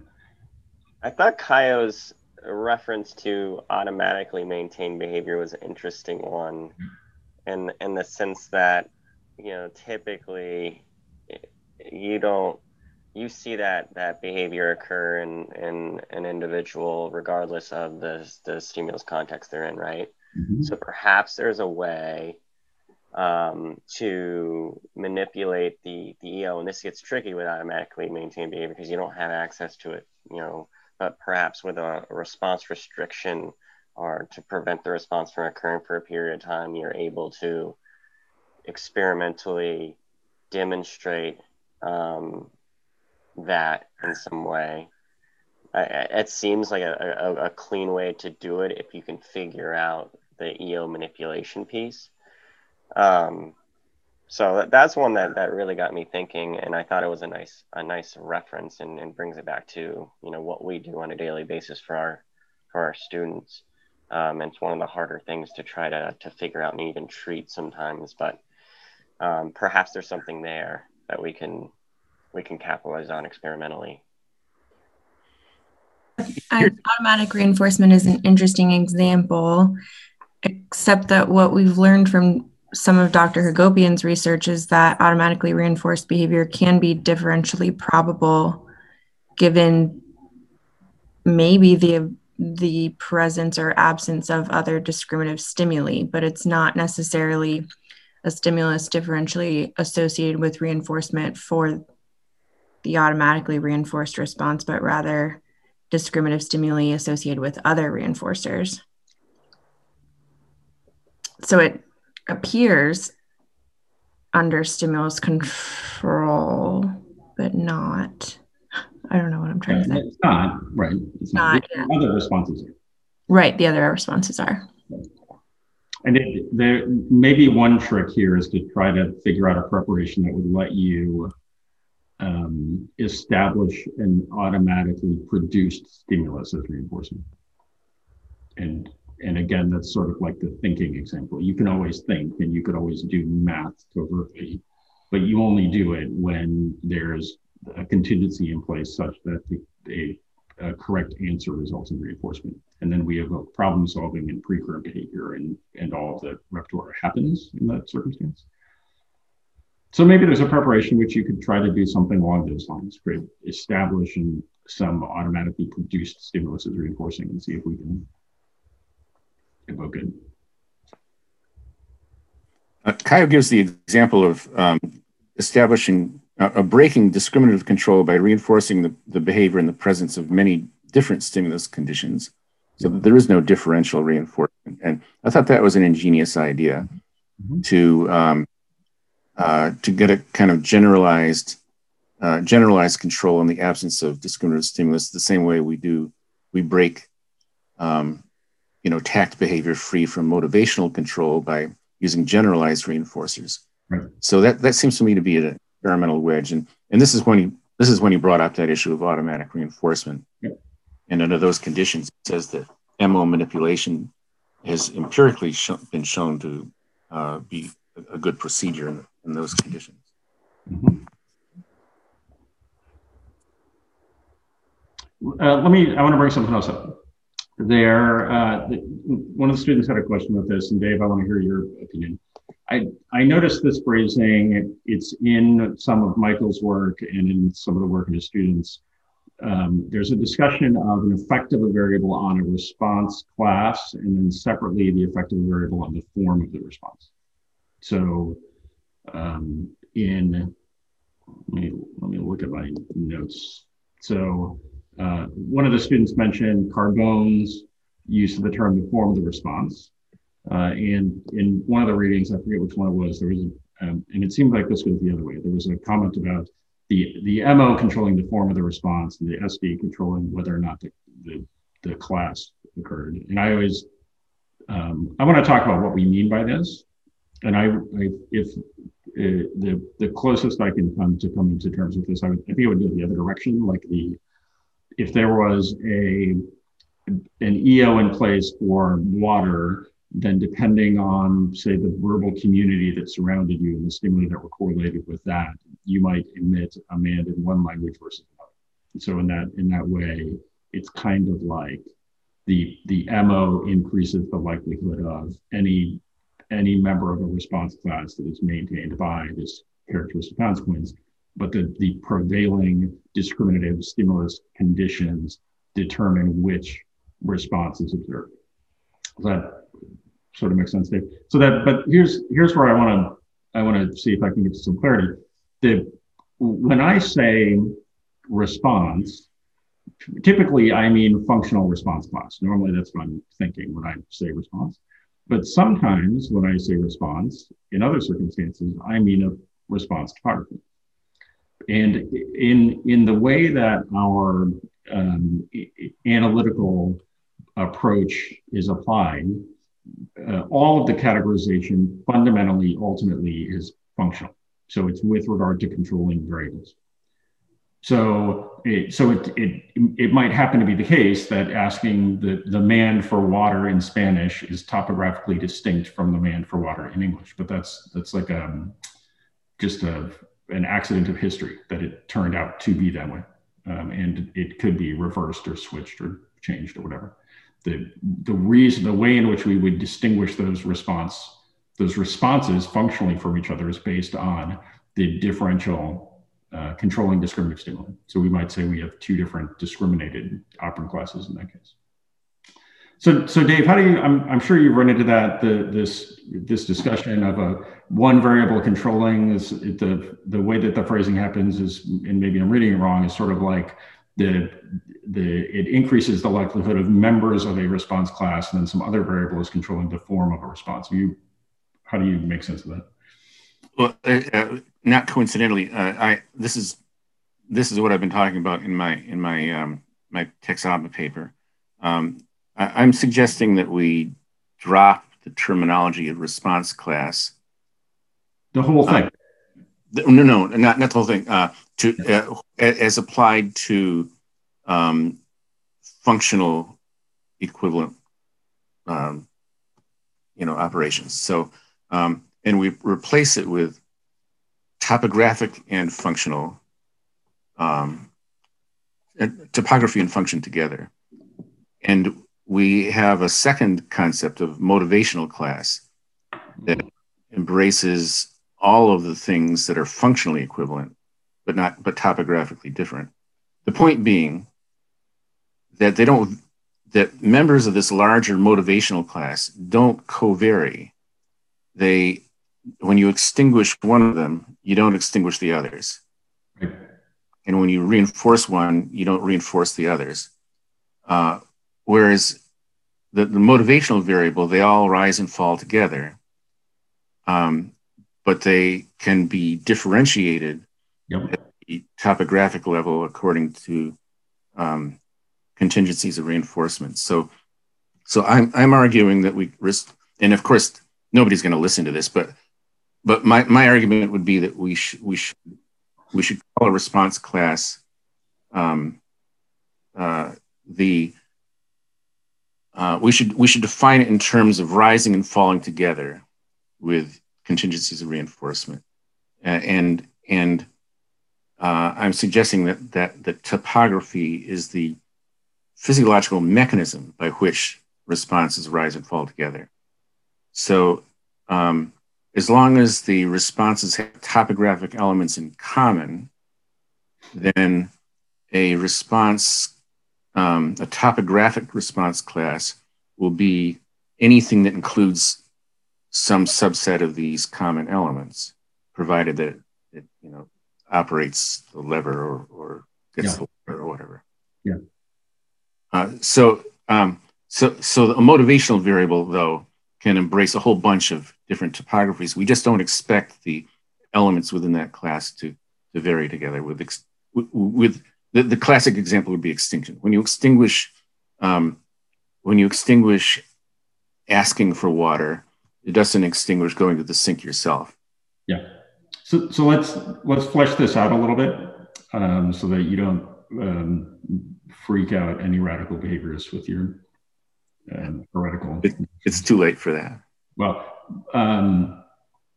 I thought Caio's reference to automatically maintain behavior was an interesting one. in in the sense that you know typically you don't you see that that behavior occur in in an individual regardless of the the stimulus context they're in right mm-hmm. so perhaps there's a way um, to manipulate the the eo and this gets tricky with automatically maintained behavior because you don't have access to it you know but perhaps with a, response restriction or to prevent the response from occurring for a period of time you're able to experimentally demonstrate um, that in some way. I, it seems like a, a, a, clean way to do it if you can figure out the EO manipulation piece. Um, so that, that's one that, that really got me thinking, and I thought it was a nice a nice reference and, and brings it back to you know what we do on a daily basis for our for our students. Um, it's one of the harder things to try to to figure out and even treat sometimes, but um, perhaps there's something there that we can we can capitalize on experimentally. automatic reinforcement is an interesting example, except that what we've learned from some of Dr. Hagopian's research is that automatically reinforced behavior can be differentially probable given maybe the the presence or absence of other discriminative stimuli, but it's not necessarily a stimulus differentially associated with reinforcement for the automatically reinforced response, but rather discriminative stimuli associated with other reinforcers. So it appears under stimulus control, but not. I don't know what I'm trying to say. It's not, right. It's not. not yeah. Other responses are. Right. The other responses are. And it, there maybe one trick here is to try to figure out a preparation that would let you um, establish an automatically produced stimulus as reinforcement. And and again, that's sort of like the thinking example. You can always think, and you could always do math covertly, but you only do it when there's a contingency in place such that the, a, a correct answer results in reinforcement and then we evoke problem solving and precurrent behavior and, and all of the repertoire happens in that circumstance. So maybe there's a preparation which you could try to do something along those lines, establishing some automatically produced stimulus as reinforcing and see if we can it. Uh, Kyle gives the example of um, establishing uh, a breaking discriminative control by reinforcing the, the behavior in the presence of many different stimulus conditions. So that there is no differential reinforcement. And I thought that was an ingenious idea mm-hmm. to um, uh, to get a kind of generalized uh, generalized control in the absence of discriminative stimulus, the same way we do we break um, you know tact behavior free from motivational control by using generalized reinforcers. Right. So that that seems to me to be an experimental wedge, and and this is when he this is when he brought up that issue of automatic reinforcement. Yep. And under those conditions, it says that MO manipulation has empirically sh- been shown to uh, be a good procedure in, in those conditions. Mm-hmm. Uh, let me, I want to bring something else up. There, uh, one of the students had a question about this, and Dave, I want to hear your opinion. I, I noticed this phrasing, it's in some of Michael's work and in some of the work of his students um, there's a discussion of an effect of a variable on a response class, and then separately the effect of a variable on the form of the response. So um, in, let me, let me look at my notes. So uh, one of the students mentioned Carbone's use of the term the form the response. Uh, and in one of the readings, I forget which one it was, there was, a, um, and it seemed like this goes the other way. There was a comment about the, the MO controlling the form of the response and the SD controlling whether or not the, the, the class occurred. And I always, um, I want to talk about what we mean by this. And I, I if uh, the, the closest I can come to coming to terms with this, I, would, I think it would go the other direction. Like the, if there was a, an EO in place for water then depending on, say, the verbal community that surrounded you and the stimuli that were correlated with that, you might emit a mand in one language versus another. So in that in that way, it's kind of like the the MO increases the likelihood of any any member of a response class that is maintained by this characteristic consequence, but the, the prevailing discriminative stimulus conditions determine which response is observed. Does that sort of make sense, Dave? So that, but here's here's where I want to I want to see if I can get some clarity. The when I say response, typically I mean functional response class. Normally that's what I'm thinking when I say response. But sometimes when I say response, in other circumstances, I mean a response topography. And in, in the way that our um, analytical approach is applied, uh, all of the categorization fundamentally, ultimately is functional. So it's with regard to controlling variables. So, it, so it, it, it might happen to be the case that asking the the demand for water in Spanish is topographically distinct from the demand for water in English, but that's that's like a, um, just a, an accident of history that it turned out to be that way, um, and it could be reversed or switched or changed or whatever. The the reason, the way in which we would distinguish those response those responses functionally from each other is based on the differential uh, controlling discriminative stimuli. So we might say we have two different discriminated operant classes in that case. So, so Dave, how do you? I'm, I'm sure you've run into that the, this this discussion of a one variable controlling is the the way that the phrasing happens is, and maybe I'm reading it wrong, is sort of like the the it increases the likelihood of members of a response class, and then some other variable is controlling the form of a response. You, how do you make sense of that? Well, uh, uh, not coincidentally, uh, I this is this is what I've been talking about in my in my um, my TxABA paper. Um, I, am suggesting that we drop the terminology of response class. The whole thing. Uh, no, no, not not the whole thing. Uh, to uh, as applied to um, functional equivalent, um, you know, operations. So, um, and we replace it with topographic and functional, um, topography and function together. And we have a second concept of motivational class that embraces all of the things that are functionally equivalent, but not but topographically different. The point being that they don't that members of this larger motivational class don't co-vary. They when you extinguish one of them, you don't extinguish the others. Right. And when you reinforce one, you don't reinforce the others. Uh, whereas the, the, motivational variable, they all rise and fall together, um, but they can be differentiated yep. at the topographic level according to um, contingencies of reinforcement. So, so I'm, I'm arguing that we risk, and of course, nobody's going to listen to this, but but my, my argument would be that we should we should we should call a response class um, uh, the uh, we should we should define it in terms of rising and falling together with contingencies of reinforcement uh, and and uh, I'm suggesting that that the topography is the physiological mechanism by which responses rise and fall together. So um, as long as the responses have topographic elements in common, then a response, um, a topographic response class will be anything that includes some subset of these common elements, provided that it, you know, operates the lever or, or gets yeah. the lever or whatever. Yeah. Uh, so, um, so, so a motivational variable, though, can embrace a whole bunch of different topographies. We just don't expect the elements within that class to, to vary together with, ex, with the, the classic example would be extinction. When you extinguish, um, when you extinguish asking for water, it doesn't extinguish going to the sink yourself. Yeah. So, so let's let's flesh this out a little bit um, so that you don't um, freak out any radical behaviorists with your um, heretical. It, it's too late for that. Well, um,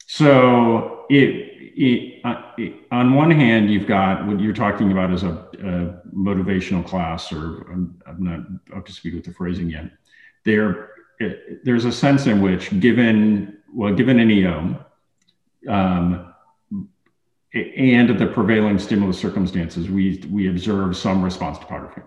so it, it, uh, it, on one hand, you've got what you're talking about as a, a motivational class, or I'm, I'm, not up to speed with the phrasing yet. There, it, there's a sense in which, given well, given an EO, um, and the prevailing stimulus circumstances, we we observe some response topography.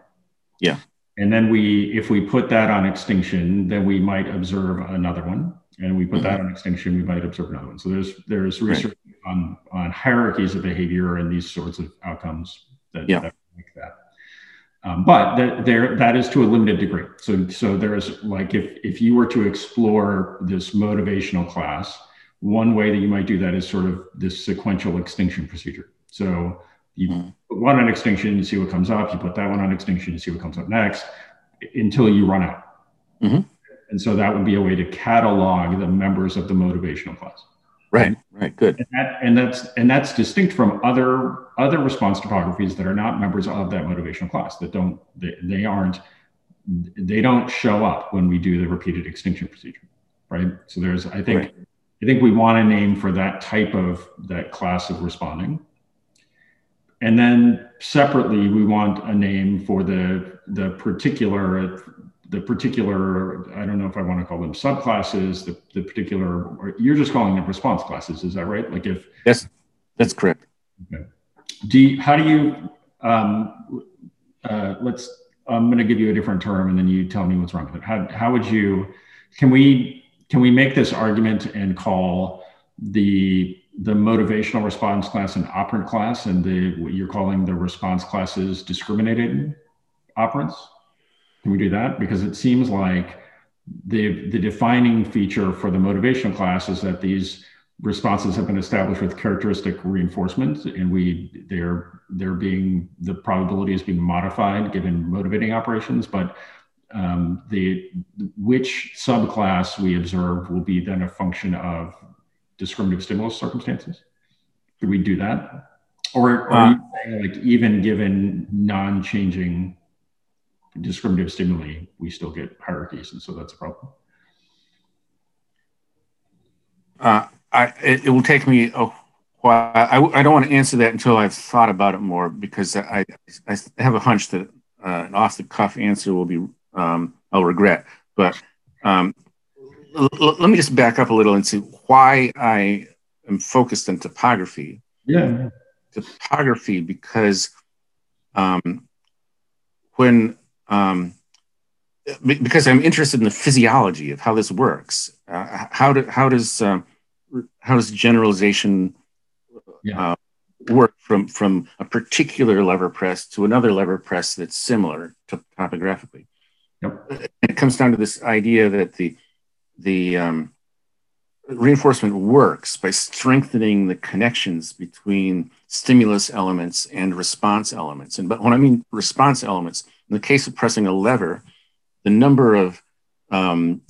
Yeah. And then we, if we put that on extinction, then we might observe another one. And we put mm-hmm. that on extinction, we might observe another one. So there's there's research right. on on hierarchies of behavior and these sorts of outcomes that, yeah. that make that. Um, but th- there, that is to a limited degree. So, so there's like if if you were to explore this motivational class, one way that you might do that is sort of this sequential extinction procedure. So you mm-hmm. put one on extinction, you see what comes up. You put that one on extinction, you see what comes up next, until you run out. Mm-hmm. And so that would be a way to catalog the members of the motivational class. Right. Right. Good. And, that, and that's and that's distinct from other other response topographies that are not members of that motivational class that don't they, they aren't they don't show up when we do the repeated extinction procedure. Right. So there's I think right. I think we want a name for that type of that class of responding. And then separately, we want a name for the the particular the particular, I don't know if I want to call them subclasses, the, the particular, you're just calling them response classes. Is that right? Like if. Yes, that's correct. Okay. Do you, how do you, um, uh, let's, I'm going to give you a different term and then you tell me what's wrong with it. How, how would you, can we, can we make this argument and call the, the motivational response class an operant class and the, what you're calling the response classes discriminated operants? Can we do that? Because it seems like the, the defining feature for the motivational class is that these responses have been established with characteristic reinforcement and we they're they're being the probability is being modified given motivating operations but um, the which subclass we observe will be then a function of discriminative stimulus circumstances do we do that or, or uh, like even given non-changing discriminative stimuli, we still get hierarchies, and so that's a problem. Uh, I, it, it, will take me a while. I, I, don't want to answer that until I've thought about it more because I, I have a hunch that uh, an off the cuff answer will be um, I'll regret. But um, l- l- let me just back up a little and see why I am focused on topography. Yeah. Topography because um, when um, because I'm interested in the physiology of how this works. Uh, how do, how does uh, how does generalization yeah. uh, work from from a particular lever press to another lever press that's similar to topographically? Yep. It comes down to this idea that the the um, reinforcement works by strengthening the connections between stimulus elements and response elements. And but when I mean response elements, in the case of pressing a lever, the number of um,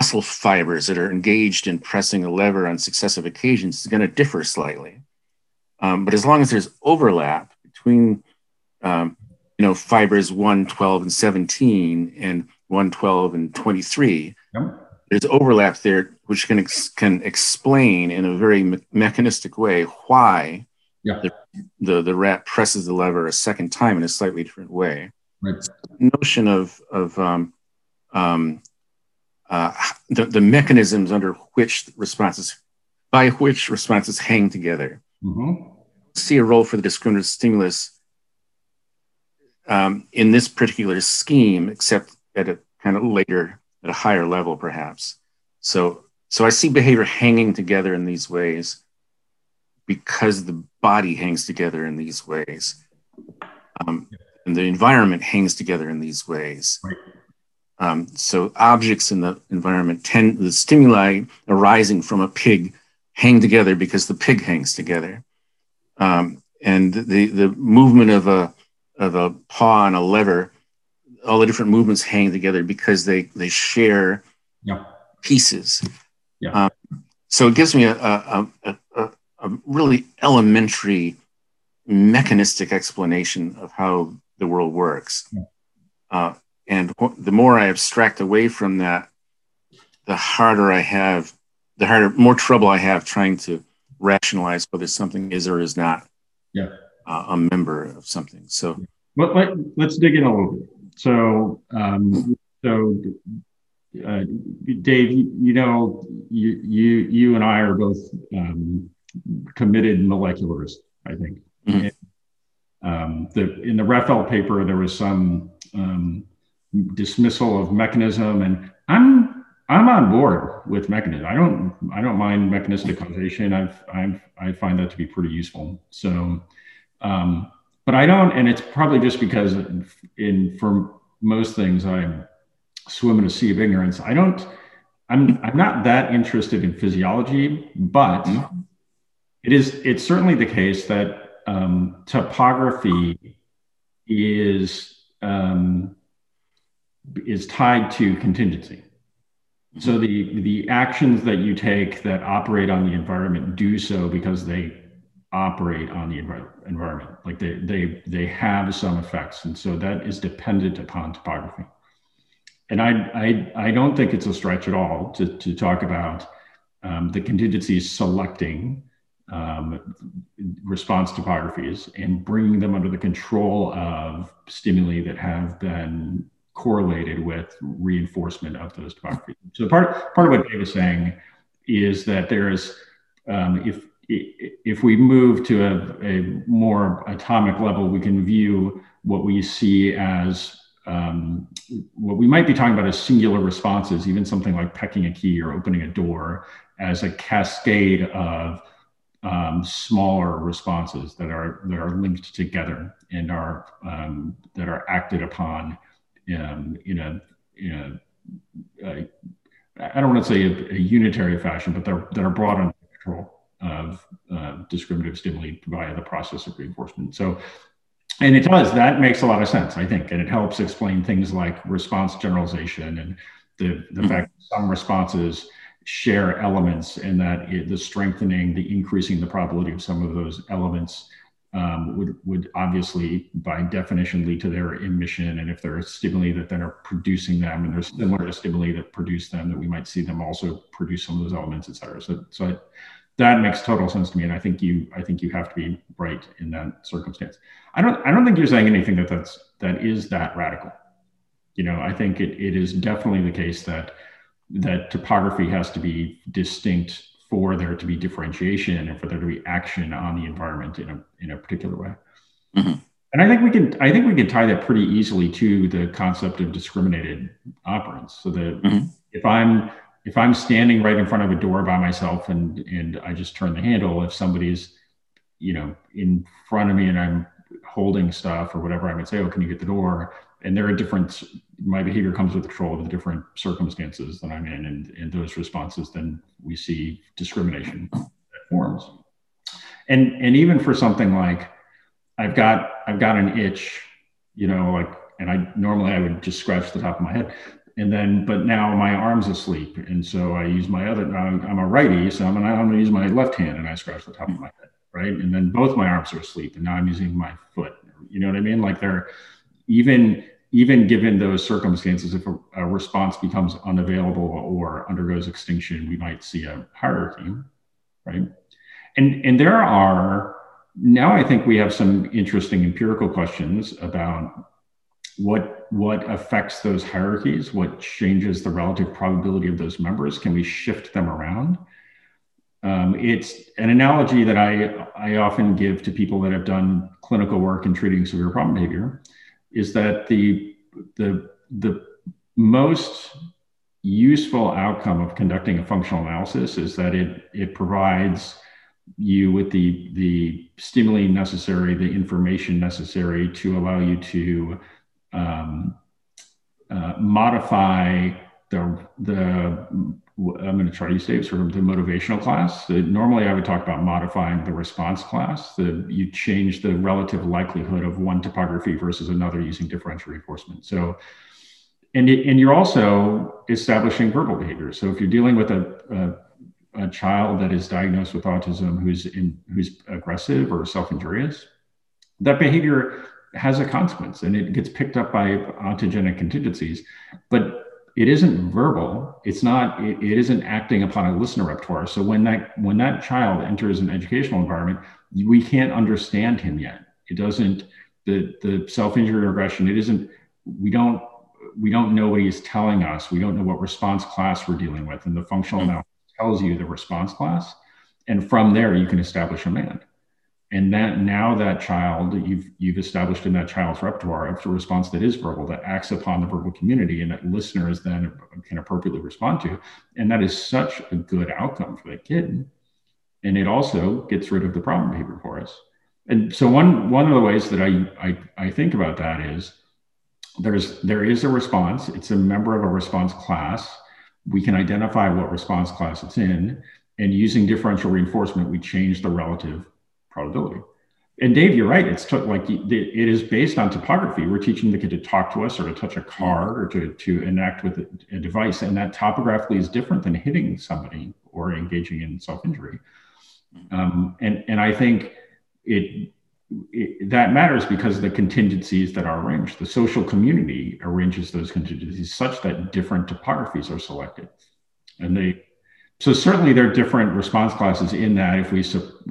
muscle fibers that are engaged in pressing a lever on successive occasions is going to differ slightly. Um, but as long as there's overlap between, um, you know, fibers 1, 12, and 17 and 1, 12, and 23, yep. there's overlap there, which can, ex- can explain in a very me- mechanistic way why yeah. the, the, the rat presses the lever a second time in a slightly different way. Right. Notion of of um, um, uh, the, the mechanisms under which responses, by which responses hang together. Mm-hmm. See a role for the discriminative stimulus um, in this particular scheme, except at a kind of later, at a higher level, perhaps. So, so I see behavior hanging together in these ways because the body hangs together in these ways. Um, and the environment hangs together in these ways. Right. Um, so objects in the environment tend the stimuli arising from a pig hang together because the pig hangs together, um, and the the movement of a of a paw and a lever, all the different movements hang together because they they share yeah. pieces. Yeah. Um, so it gives me a, a, a, a, a really elementary mechanistic explanation of how the world works. Uh, and the more I abstract away from that, the harder I have, the harder, more trouble I have trying to rationalize whether something is or is not yeah. uh, a member of something. So, let, let, us dig in a little bit. So, um, so uh, Dave, you know, you, you, you and I are both um, committed molecularists, I think. Mm-hmm. Um, the, in the Reffelt paper, there was some um, dismissal of mechanism, and I'm I'm on board with mechanism. I don't I don't mind mechanistic causation. I've I've I find that to be pretty useful. So, um, but I don't, and it's probably just because in for most things I swim in a sea of ignorance. I don't. I'm I'm not that interested in physiology, but mm-hmm. it is it's certainly the case that um, topography is um, is tied to contingency. So the the actions that you take that operate on the environment do so because they operate on the environment. Like they they they have some effects, and so that is dependent upon topography. And I I I don't think it's a stretch at all to to talk about um, the contingencies selecting um, response topographies and bringing them under the control of stimuli that have been correlated with reinforcement of those topographies. So part part of what Dave was saying is that there is um, if if we move to a, a, more atomic level, we can view what we see as um, what we might be talking about as singular responses, even something like pecking a key or opening a door, as a cascade of um, smaller responses that are that are linked together and are um, that are acted upon um, in a in a, a I don't want to say a, a, unitary fashion, but they're that are brought under control of uh, discriminative stimuli via the process of reinforcement. So, and it does that makes a lot of sense, I think, and it helps explain things like response generalization and the the mm-hmm. fact that some responses share elements and that it, the strengthening, the increasing the probability of some of those elements um, would would obviously by definition lead to their emission. And if there are stimuli that then are producing them, and there's similar to stimuli that produce them, that we might see them also produce some of those elements, et cetera. So so I, that makes total sense to me, and I think you I think you have to be right in that circumstance. I don't I don't think you're saying anything that that's that is that radical. You know, I think it, it is definitely the case that that topography has to be distinct for there to be differentiation and for there to be action on the environment in a in a particular way. Mm-hmm. And I think we can I think we can tie that pretty easily to the concept of discriminated operants. So that mm-hmm. if I'm if I'm standing right in front of a door by myself and and I just turn the handle, if somebody's you know in front of me and I'm holding stuff or whatever, I would say, "Oh, can you get the door?" And there are different. My behavior comes with control of the different circumstances that I'm in, and and those responses, then we see discrimination forms. And and even for something like, I've got I've got an itch, you know, like, and I normally I would just scratch the top of my head and then but now my arm's asleep and so i use my other i'm a righty so i'm gonna, I'm gonna use my left hand and i scratch the top of my head right and then both my arms are asleep and now i'm using my foot you know what i mean like they're even even given those circumstances if a, a response becomes unavailable or undergoes extinction we might see a hierarchy right? And and there are now i think we have some interesting empirical questions about what what affects those hierarchies what changes the relative probability of those members. Can we shift them around? Um, it's an analogy that I, I often give to people that have done clinical work in treating severe problem behavior is that the, the, the most useful outcome of conducting a functional analysis is that it, it provides you with the, the stimuli necessary, the information necessary to allow you to um, uh, modify the the I'm going to try to use sort of the motivational class. Normally, I would talk about modifying the response class. The, you change the relative likelihood of one topography versus another using differential reinforcement. So, and and you're also establishing verbal behavior. So, if you're dealing with a, a, a child that is diagnosed with autism who's in who's aggressive or self-injurious, that behavior has a consequence and it gets picked up by ontogenic contingencies. But it isn't verbal. It's not. It, it isn't acting upon a listener repertoire. So when that when that child enters an educational environment, we can't understand him yet. It doesn't. The the self injury regression. It isn't. We don't we don't know what he's telling us. We don't know what response class we're dealing with. And the functional mm-hmm. analysis tells you the response class. And from there, you can establish a mand. And that now that child, you've you've established in that child's repertoire a response that is verbal, that acts upon the verbal community, and that listeners then can appropriately respond to. And that is such a good outcome for the kid. And it also gets rid of the problem behavior for us. And so one one of the ways that I I, I think about that is there's there is a response. It's a member of a response class. We can identify what response class it's in, and using differential reinforcement, we change the relative probability. And Dave, you're right. It's like it is based on topography. We're teaching the kid to talk to us or to touch a card or to, to enact with a, a device. And that topographically is different than hitting somebody or engaging in self injury. Um, and, and I think it, it, that matters because the contingencies that are arranged, the social community arranges those contingencies such that different topographies are selected. And they, so certainly there are different response classes in that if we,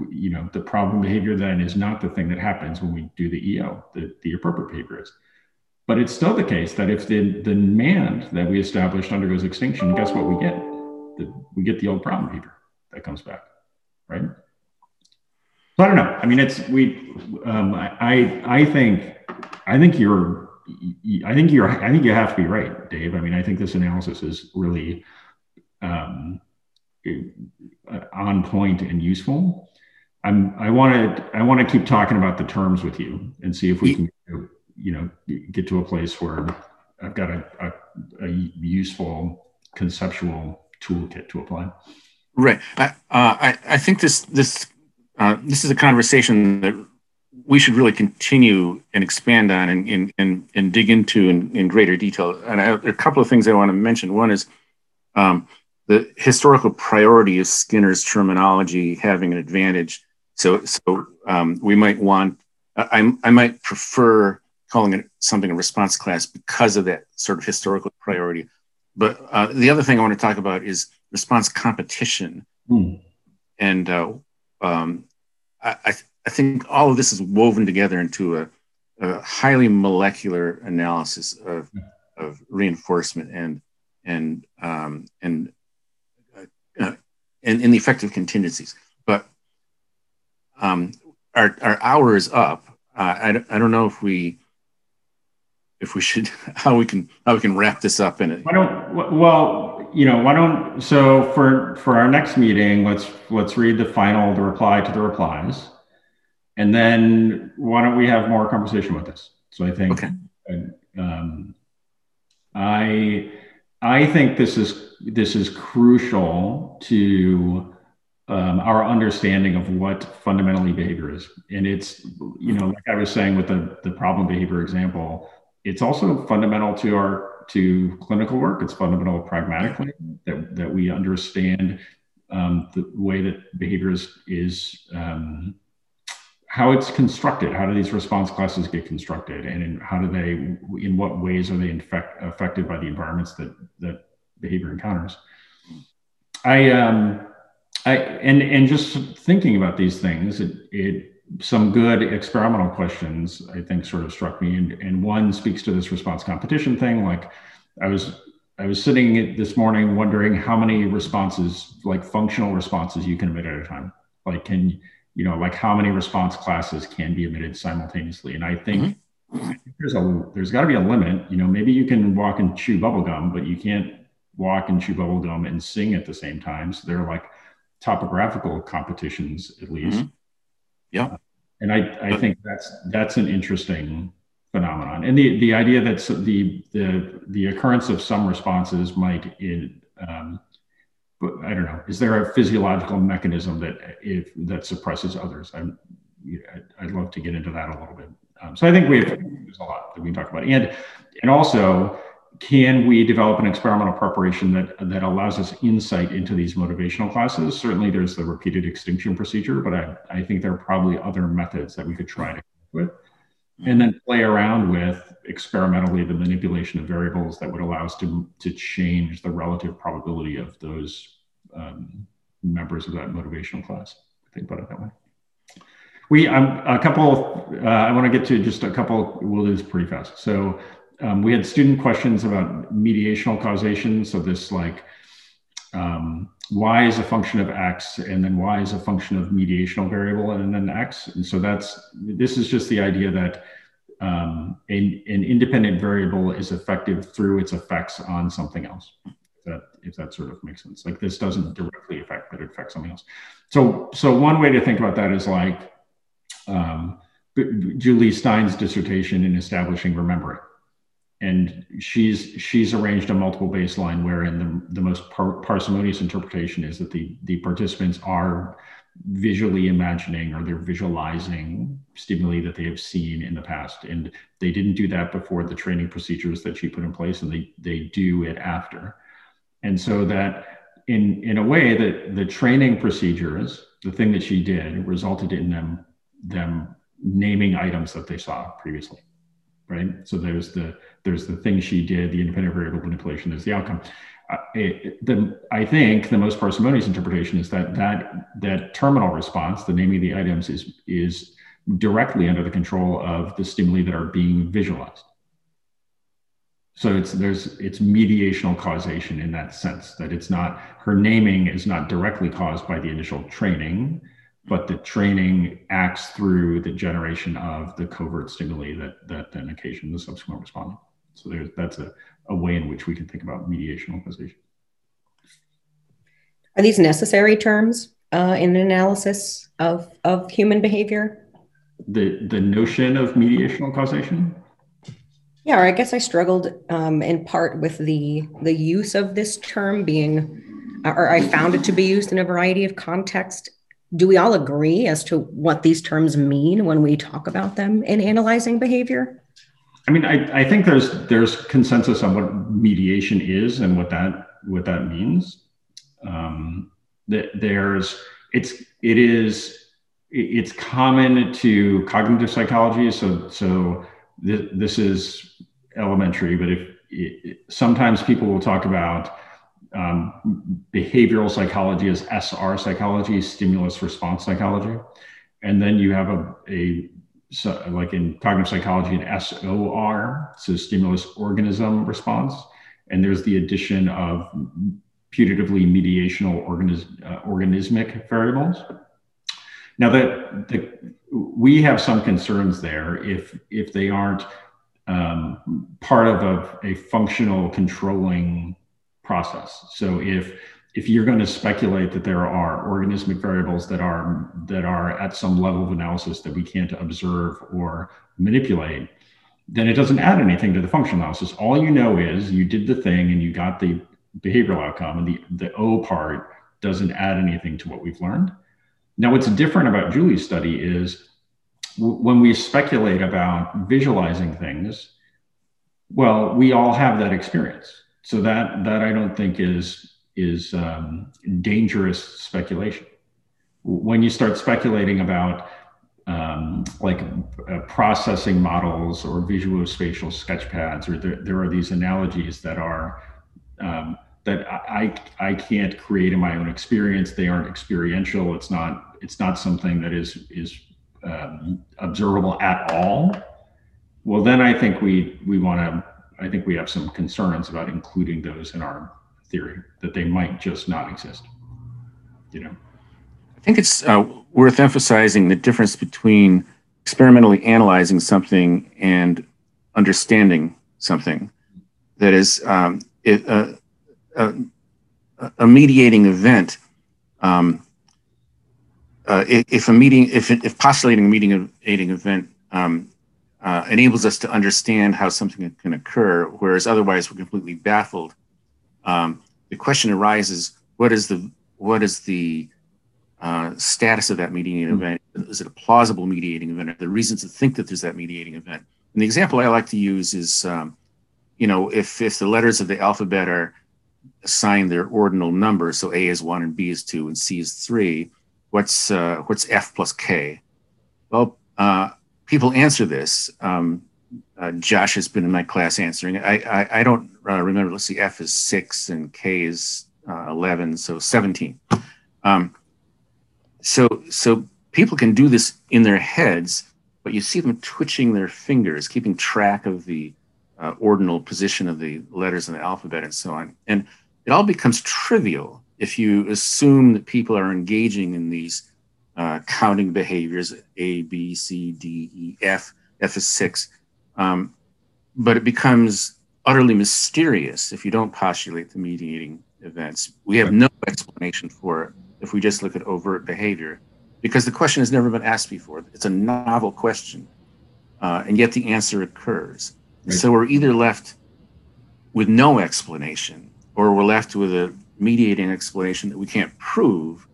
you know, the problem behavior then is not the thing that happens when we do the EO, the, the appropriate behavior is. But it's still the case that if the, the demand that we established undergoes extinction, guess what we get? The, we get the old problem behavior that comes back, right? So I don't know. I mean, it's we. Um, I I think I think you're I think you're I think you have to be right, Dave. I mean, I think this analysis is really um, on point and useful. I'm, I want to I want to keep talking about the terms with you and see if we can you know get to a place where I've got a, a, a useful conceptual toolkit to apply. Right. I, uh, I, I think this this uh, this is a conversation that we should really continue and expand on and and, and, and dig into in, in greater detail. And I a couple of things I want to mention. One is um, the historical priority of Skinner's terminology having an advantage. So, so um, we might want, I, I might prefer calling it something a response class because of that sort of historical priority. But uh, the other thing I want to talk about is response competition. Mm. And uh, um, I, I think all of this is woven together into a, a highly molecular analysis of, of reinforcement and and um, and in, in the effective contingencies. But um, our, our hour is up. Uh, I, I don't know if we if we should how we can how we can wrap this up in it. Why don't well you know why don't so for for our next meeting let's let's read the final the reply to the replies, and then why don't we have more conversation with this? So I think okay. um, I I think this is this is crucial to um, our understanding of what fundamentally behavior is, and it's you know like I was saying with the the problem behavior example, it's also fundamental to our to clinical work. It's fundamental pragmatically that that we understand um, the way that behavior is is um, how it's constructed. How do these response classes get constructed, and in, how do they, in what ways are they infect, affected by the environments that that behavior encounters? I, um, I, and and just thinking about these things, it, it some good experimental questions I think sort of struck me, and and one speaks to this response competition thing. Like, I was I was sitting this morning wondering how many responses, like functional responses, you can emit at a time. Like, can you know, like how many response classes can be emitted simultaneously. And I think mm-hmm. there's a there's got to be a limit. You know, maybe you can walk and chew bubblegum, but you can't walk and chew bubblegum and sing at the same time. So they're like topographical competitions at least. Mm-hmm. Yeah. And I, I think that's that's an interesting phenomenon. And the, the idea that the the the occurrence of some responses might in um, I don't know. Is there a physiological mechanism that if that suppresses others? I'm, I'd love to get into that a little bit. Um, so I think we have there's a lot that we can talk about, and and also can we develop an experimental preparation that that allows us insight into these motivational classes? Certainly, there's the repeated extinction procedure, but I, I think there are probably other methods that we could try to with, and then play around with experimentally the manipulation of variables that would allow us to, to change the relative probability of those um, members of that motivational class. Think about it that way. We, um, a couple, uh, I want to get to just a couple, we'll do this pretty fast. So um, we had student questions about mediational causation. So this like um, y is a function of x, and then y is a function of mediational variable, and then x. And so that's this is just the idea that um, an, an independent variable is effective through its effects on something else. If that, if that sort of makes sense. Like this doesn't directly affect, but it affects something else. So, so one way to think about that is like um, Julie Stein's dissertation in establishing remembering. And she's she's arranged a multiple baseline wherein the, the most par parsimonious interpretation is that the, the participants are visually imagining or they're visualizing stimuli that they have seen in the past. And they didn't do that before the training procedures that she put in place, and they, they do it after. And so that in, in a way that the training procedures, the thing that she did resulted in them, them naming items that they saw previously right so there's the there's the thing she did the independent variable manipulation there's the outcome the, I think the most parsimonious interpretation is that that that terminal response, the naming of the items, is is directly under the control of the stimuli that are being visualized. So it's there's it's mediational causation in that sense that it's not her naming is not directly caused by the initial training, but the training acts through the generation of the covert stimuli that that then occasion the subsequent responding. So there's that's a a way in which we can think about mediational causation. Are these necessary terms uh, in an analysis of, of human behavior? The, the notion of mediational causation? Yeah, or I guess I struggled um, in part with the the use of this term being, or I found it to be used in a variety of contexts. Do we all agree as to what these terms mean when we talk about them in analyzing behavior? I mean, I, I think there's there's consensus on what mediation is and what that what that means. Um, that there's it's it is it's common to cognitive psychology. So so th- this is elementary, but if it, sometimes people will talk about um, behavioral psychology as SR psychology, stimulus response psychology, and then you have a, a so like in cognitive psychology, an SOR, so stimulus organism response. And there's the addition of putatively mediational uh, organismic variables. Now that the, we have some concerns there if if they aren't um, part of a, a functional controlling process. So if if you're going to speculate that there are organismic variables that are that are at some level of analysis that we can't observe or manipulate then it doesn't add anything to the functional analysis. All you know is you did the thing and you got the behavioral outcome and the, the o part doesn't add anything to what we've learned. Now what's different about julie's study is when we speculate about visualizing things well we all have that experience. So that that i don't think is is um, dangerous speculation. When you start speculating about um, like uh, processing models or visuospatial sketchpads, or there, there are these analogies that are um, that I, I can't create in my own experience. They aren't experiential. It's not it's not something that is is um, observable at all. Well, then I think we we want to. I think we have some concerns about including those in our theory that they might just not exist. You know, I think it's uh, worth emphasizing the difference between experimentally analyzing something and understanding something. That is, um, it, uh, uh, a mediating event. Um, uh, if a meeting, if, if postulating a mediating event um, uh, enables us to understand how something can occur, whereas otherwise we're completely baffled um, the question arises: What is the what is the uh, status of that mediating mm-hmm. event? Is it a plausible mediating event? Are there reasons to think that there's that mediating event? And the example I like to use is, um, you know, if if the letters of the alphabet are assigned their ordinal number, so A is one and B is two and C is three, what's uh, what's F plus K? Well, uh, people answer this. Um, uh, Josh has been in my class answering. I I, I don't uh, remember. Let's see, F is six and K is uh, eleven, so seventeen. Um, so so people can do this in their heads, but you see them twitching their fingers, keeping track of the uh, ordinal position of the letters in the alphabet and so on. And it all becomes trivial if you assume that people are engaging in these uh, counting behaviors A, B, C, D, E, F. F is six. Um, but it becomes utterly mysterious if you don't postulate the mediating events. We have no explanation for it if we just look at overt behavior because the question has never been asked before. It's a novel question, uh, and yet the answer occurs. Right. So we're either left with no explanation or we're left with a mediating explanation that we can't prove,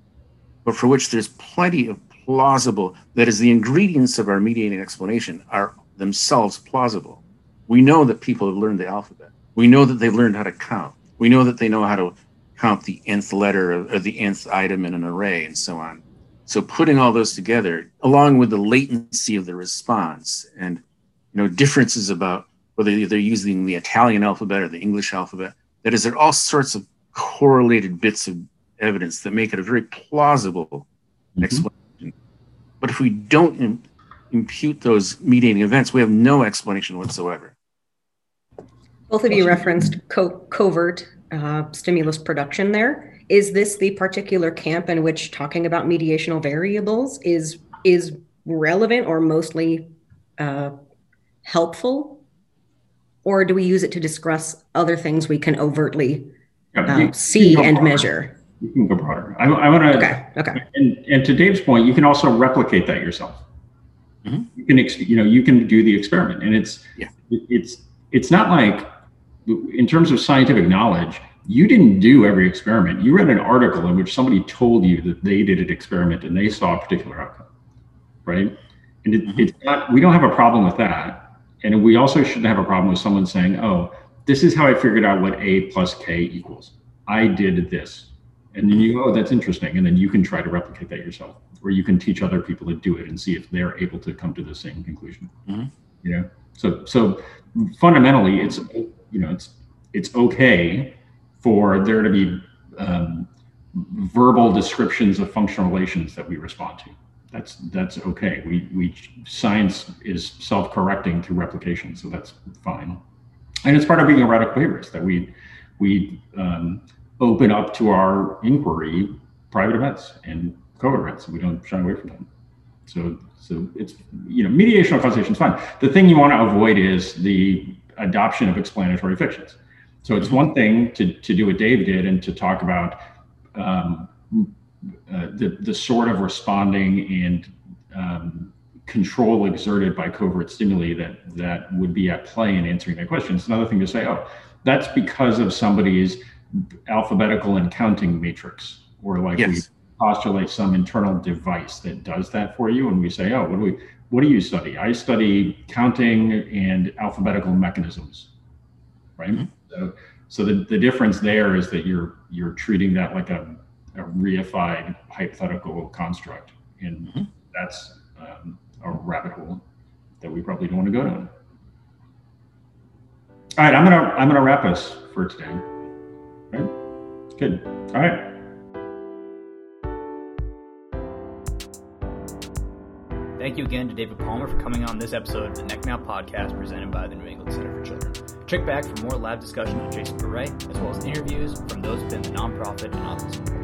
but for which there's plenty of plausible, that is, the ingredients of our mediating explanation are themselves plausible. We know that people have learned the alphabet. We know that they've learned how to count. We know that they know how to count the nth letter or the nth item in an array and so on. So putting all those together, along with the latency of the response and you know differences about whether they're using the Italian alphabet or the English alphabet, that is, there are all sorts of correlated bits of evidence that make it a very plausible mm-hmm. explanation. But if we don't impute those mediating events, we have no explanation whatsoever. Both of you referenced co- covert uh, stimulus production there. Is this the particular camp in which talking about mediational variables is is relevant or mostly uh, helpful, or do we use it to discuss other things we can overtly yeah, you, uh, see and broader. measure? You can go broader. I, I want to. Okay. Okay. And, and to Dave's point, you can also replicate that yourself. Mm-hmm. You can, you know, you can do the experiment, and it's yeah. it's it's not like in terms of scientific knowledge you didn't do every experiment. You read an article in which somebody told you that they did an experiment and they saw a particular outcome, right? And it, mm-hmm. it's not. We don't have a problem with that, and we also shouldn't have a problem with someone saying, "Oh, this is how I figured out what a plus k equals. I did this," and then you, "Oh, that's interesting," and then you can try to replicate that yourself, or you can teach other people to do it and see if they're able to come to the same conclusion. Mm-hmm. You know, so so fundamentally, it's you know, it's it's okay for there to be um, verbal descriptions of functional relations that we respond to. That's that's okay. We we science is self-correcting through replication, so that's fine. And it's part of being a radical behaviorist that we we um, open up to our inquiry private events and covert events. We don't shy away from them. So so it's you know mediational causation is fine. The thing you want to avoid is the adoption of explanatory fictions. So it's one thing to, to do what Dave did and to talk about um, uh, the, the sort of responding and um, control exerted by covert stimuli that, that would be at play in answering that question. It's another thing to say, oh, that's because of somebody's alphabetical and counting matrix, or like yes. we postulate some internal device that does that for you. And we say, oh, what do we, what do you study? I study counting and alphabetical mechanisms, right? Mm-hmm. So, so the, the difference there is that you're you're treating that like a, a reified hypothetical construct, and mm-hmm. that's um, a rabbit hole that we probably don't want to go down. All right, I'm gonna I'm gonna wrap us for today. Right? Good. All right. Thank you again to David Palmer for coming on this episode of the Neck Now podcast presented by the New England Center for Children. Check back for more lab discussion with Jason Bourret, as well as interviews from those within the nonprofit and autism.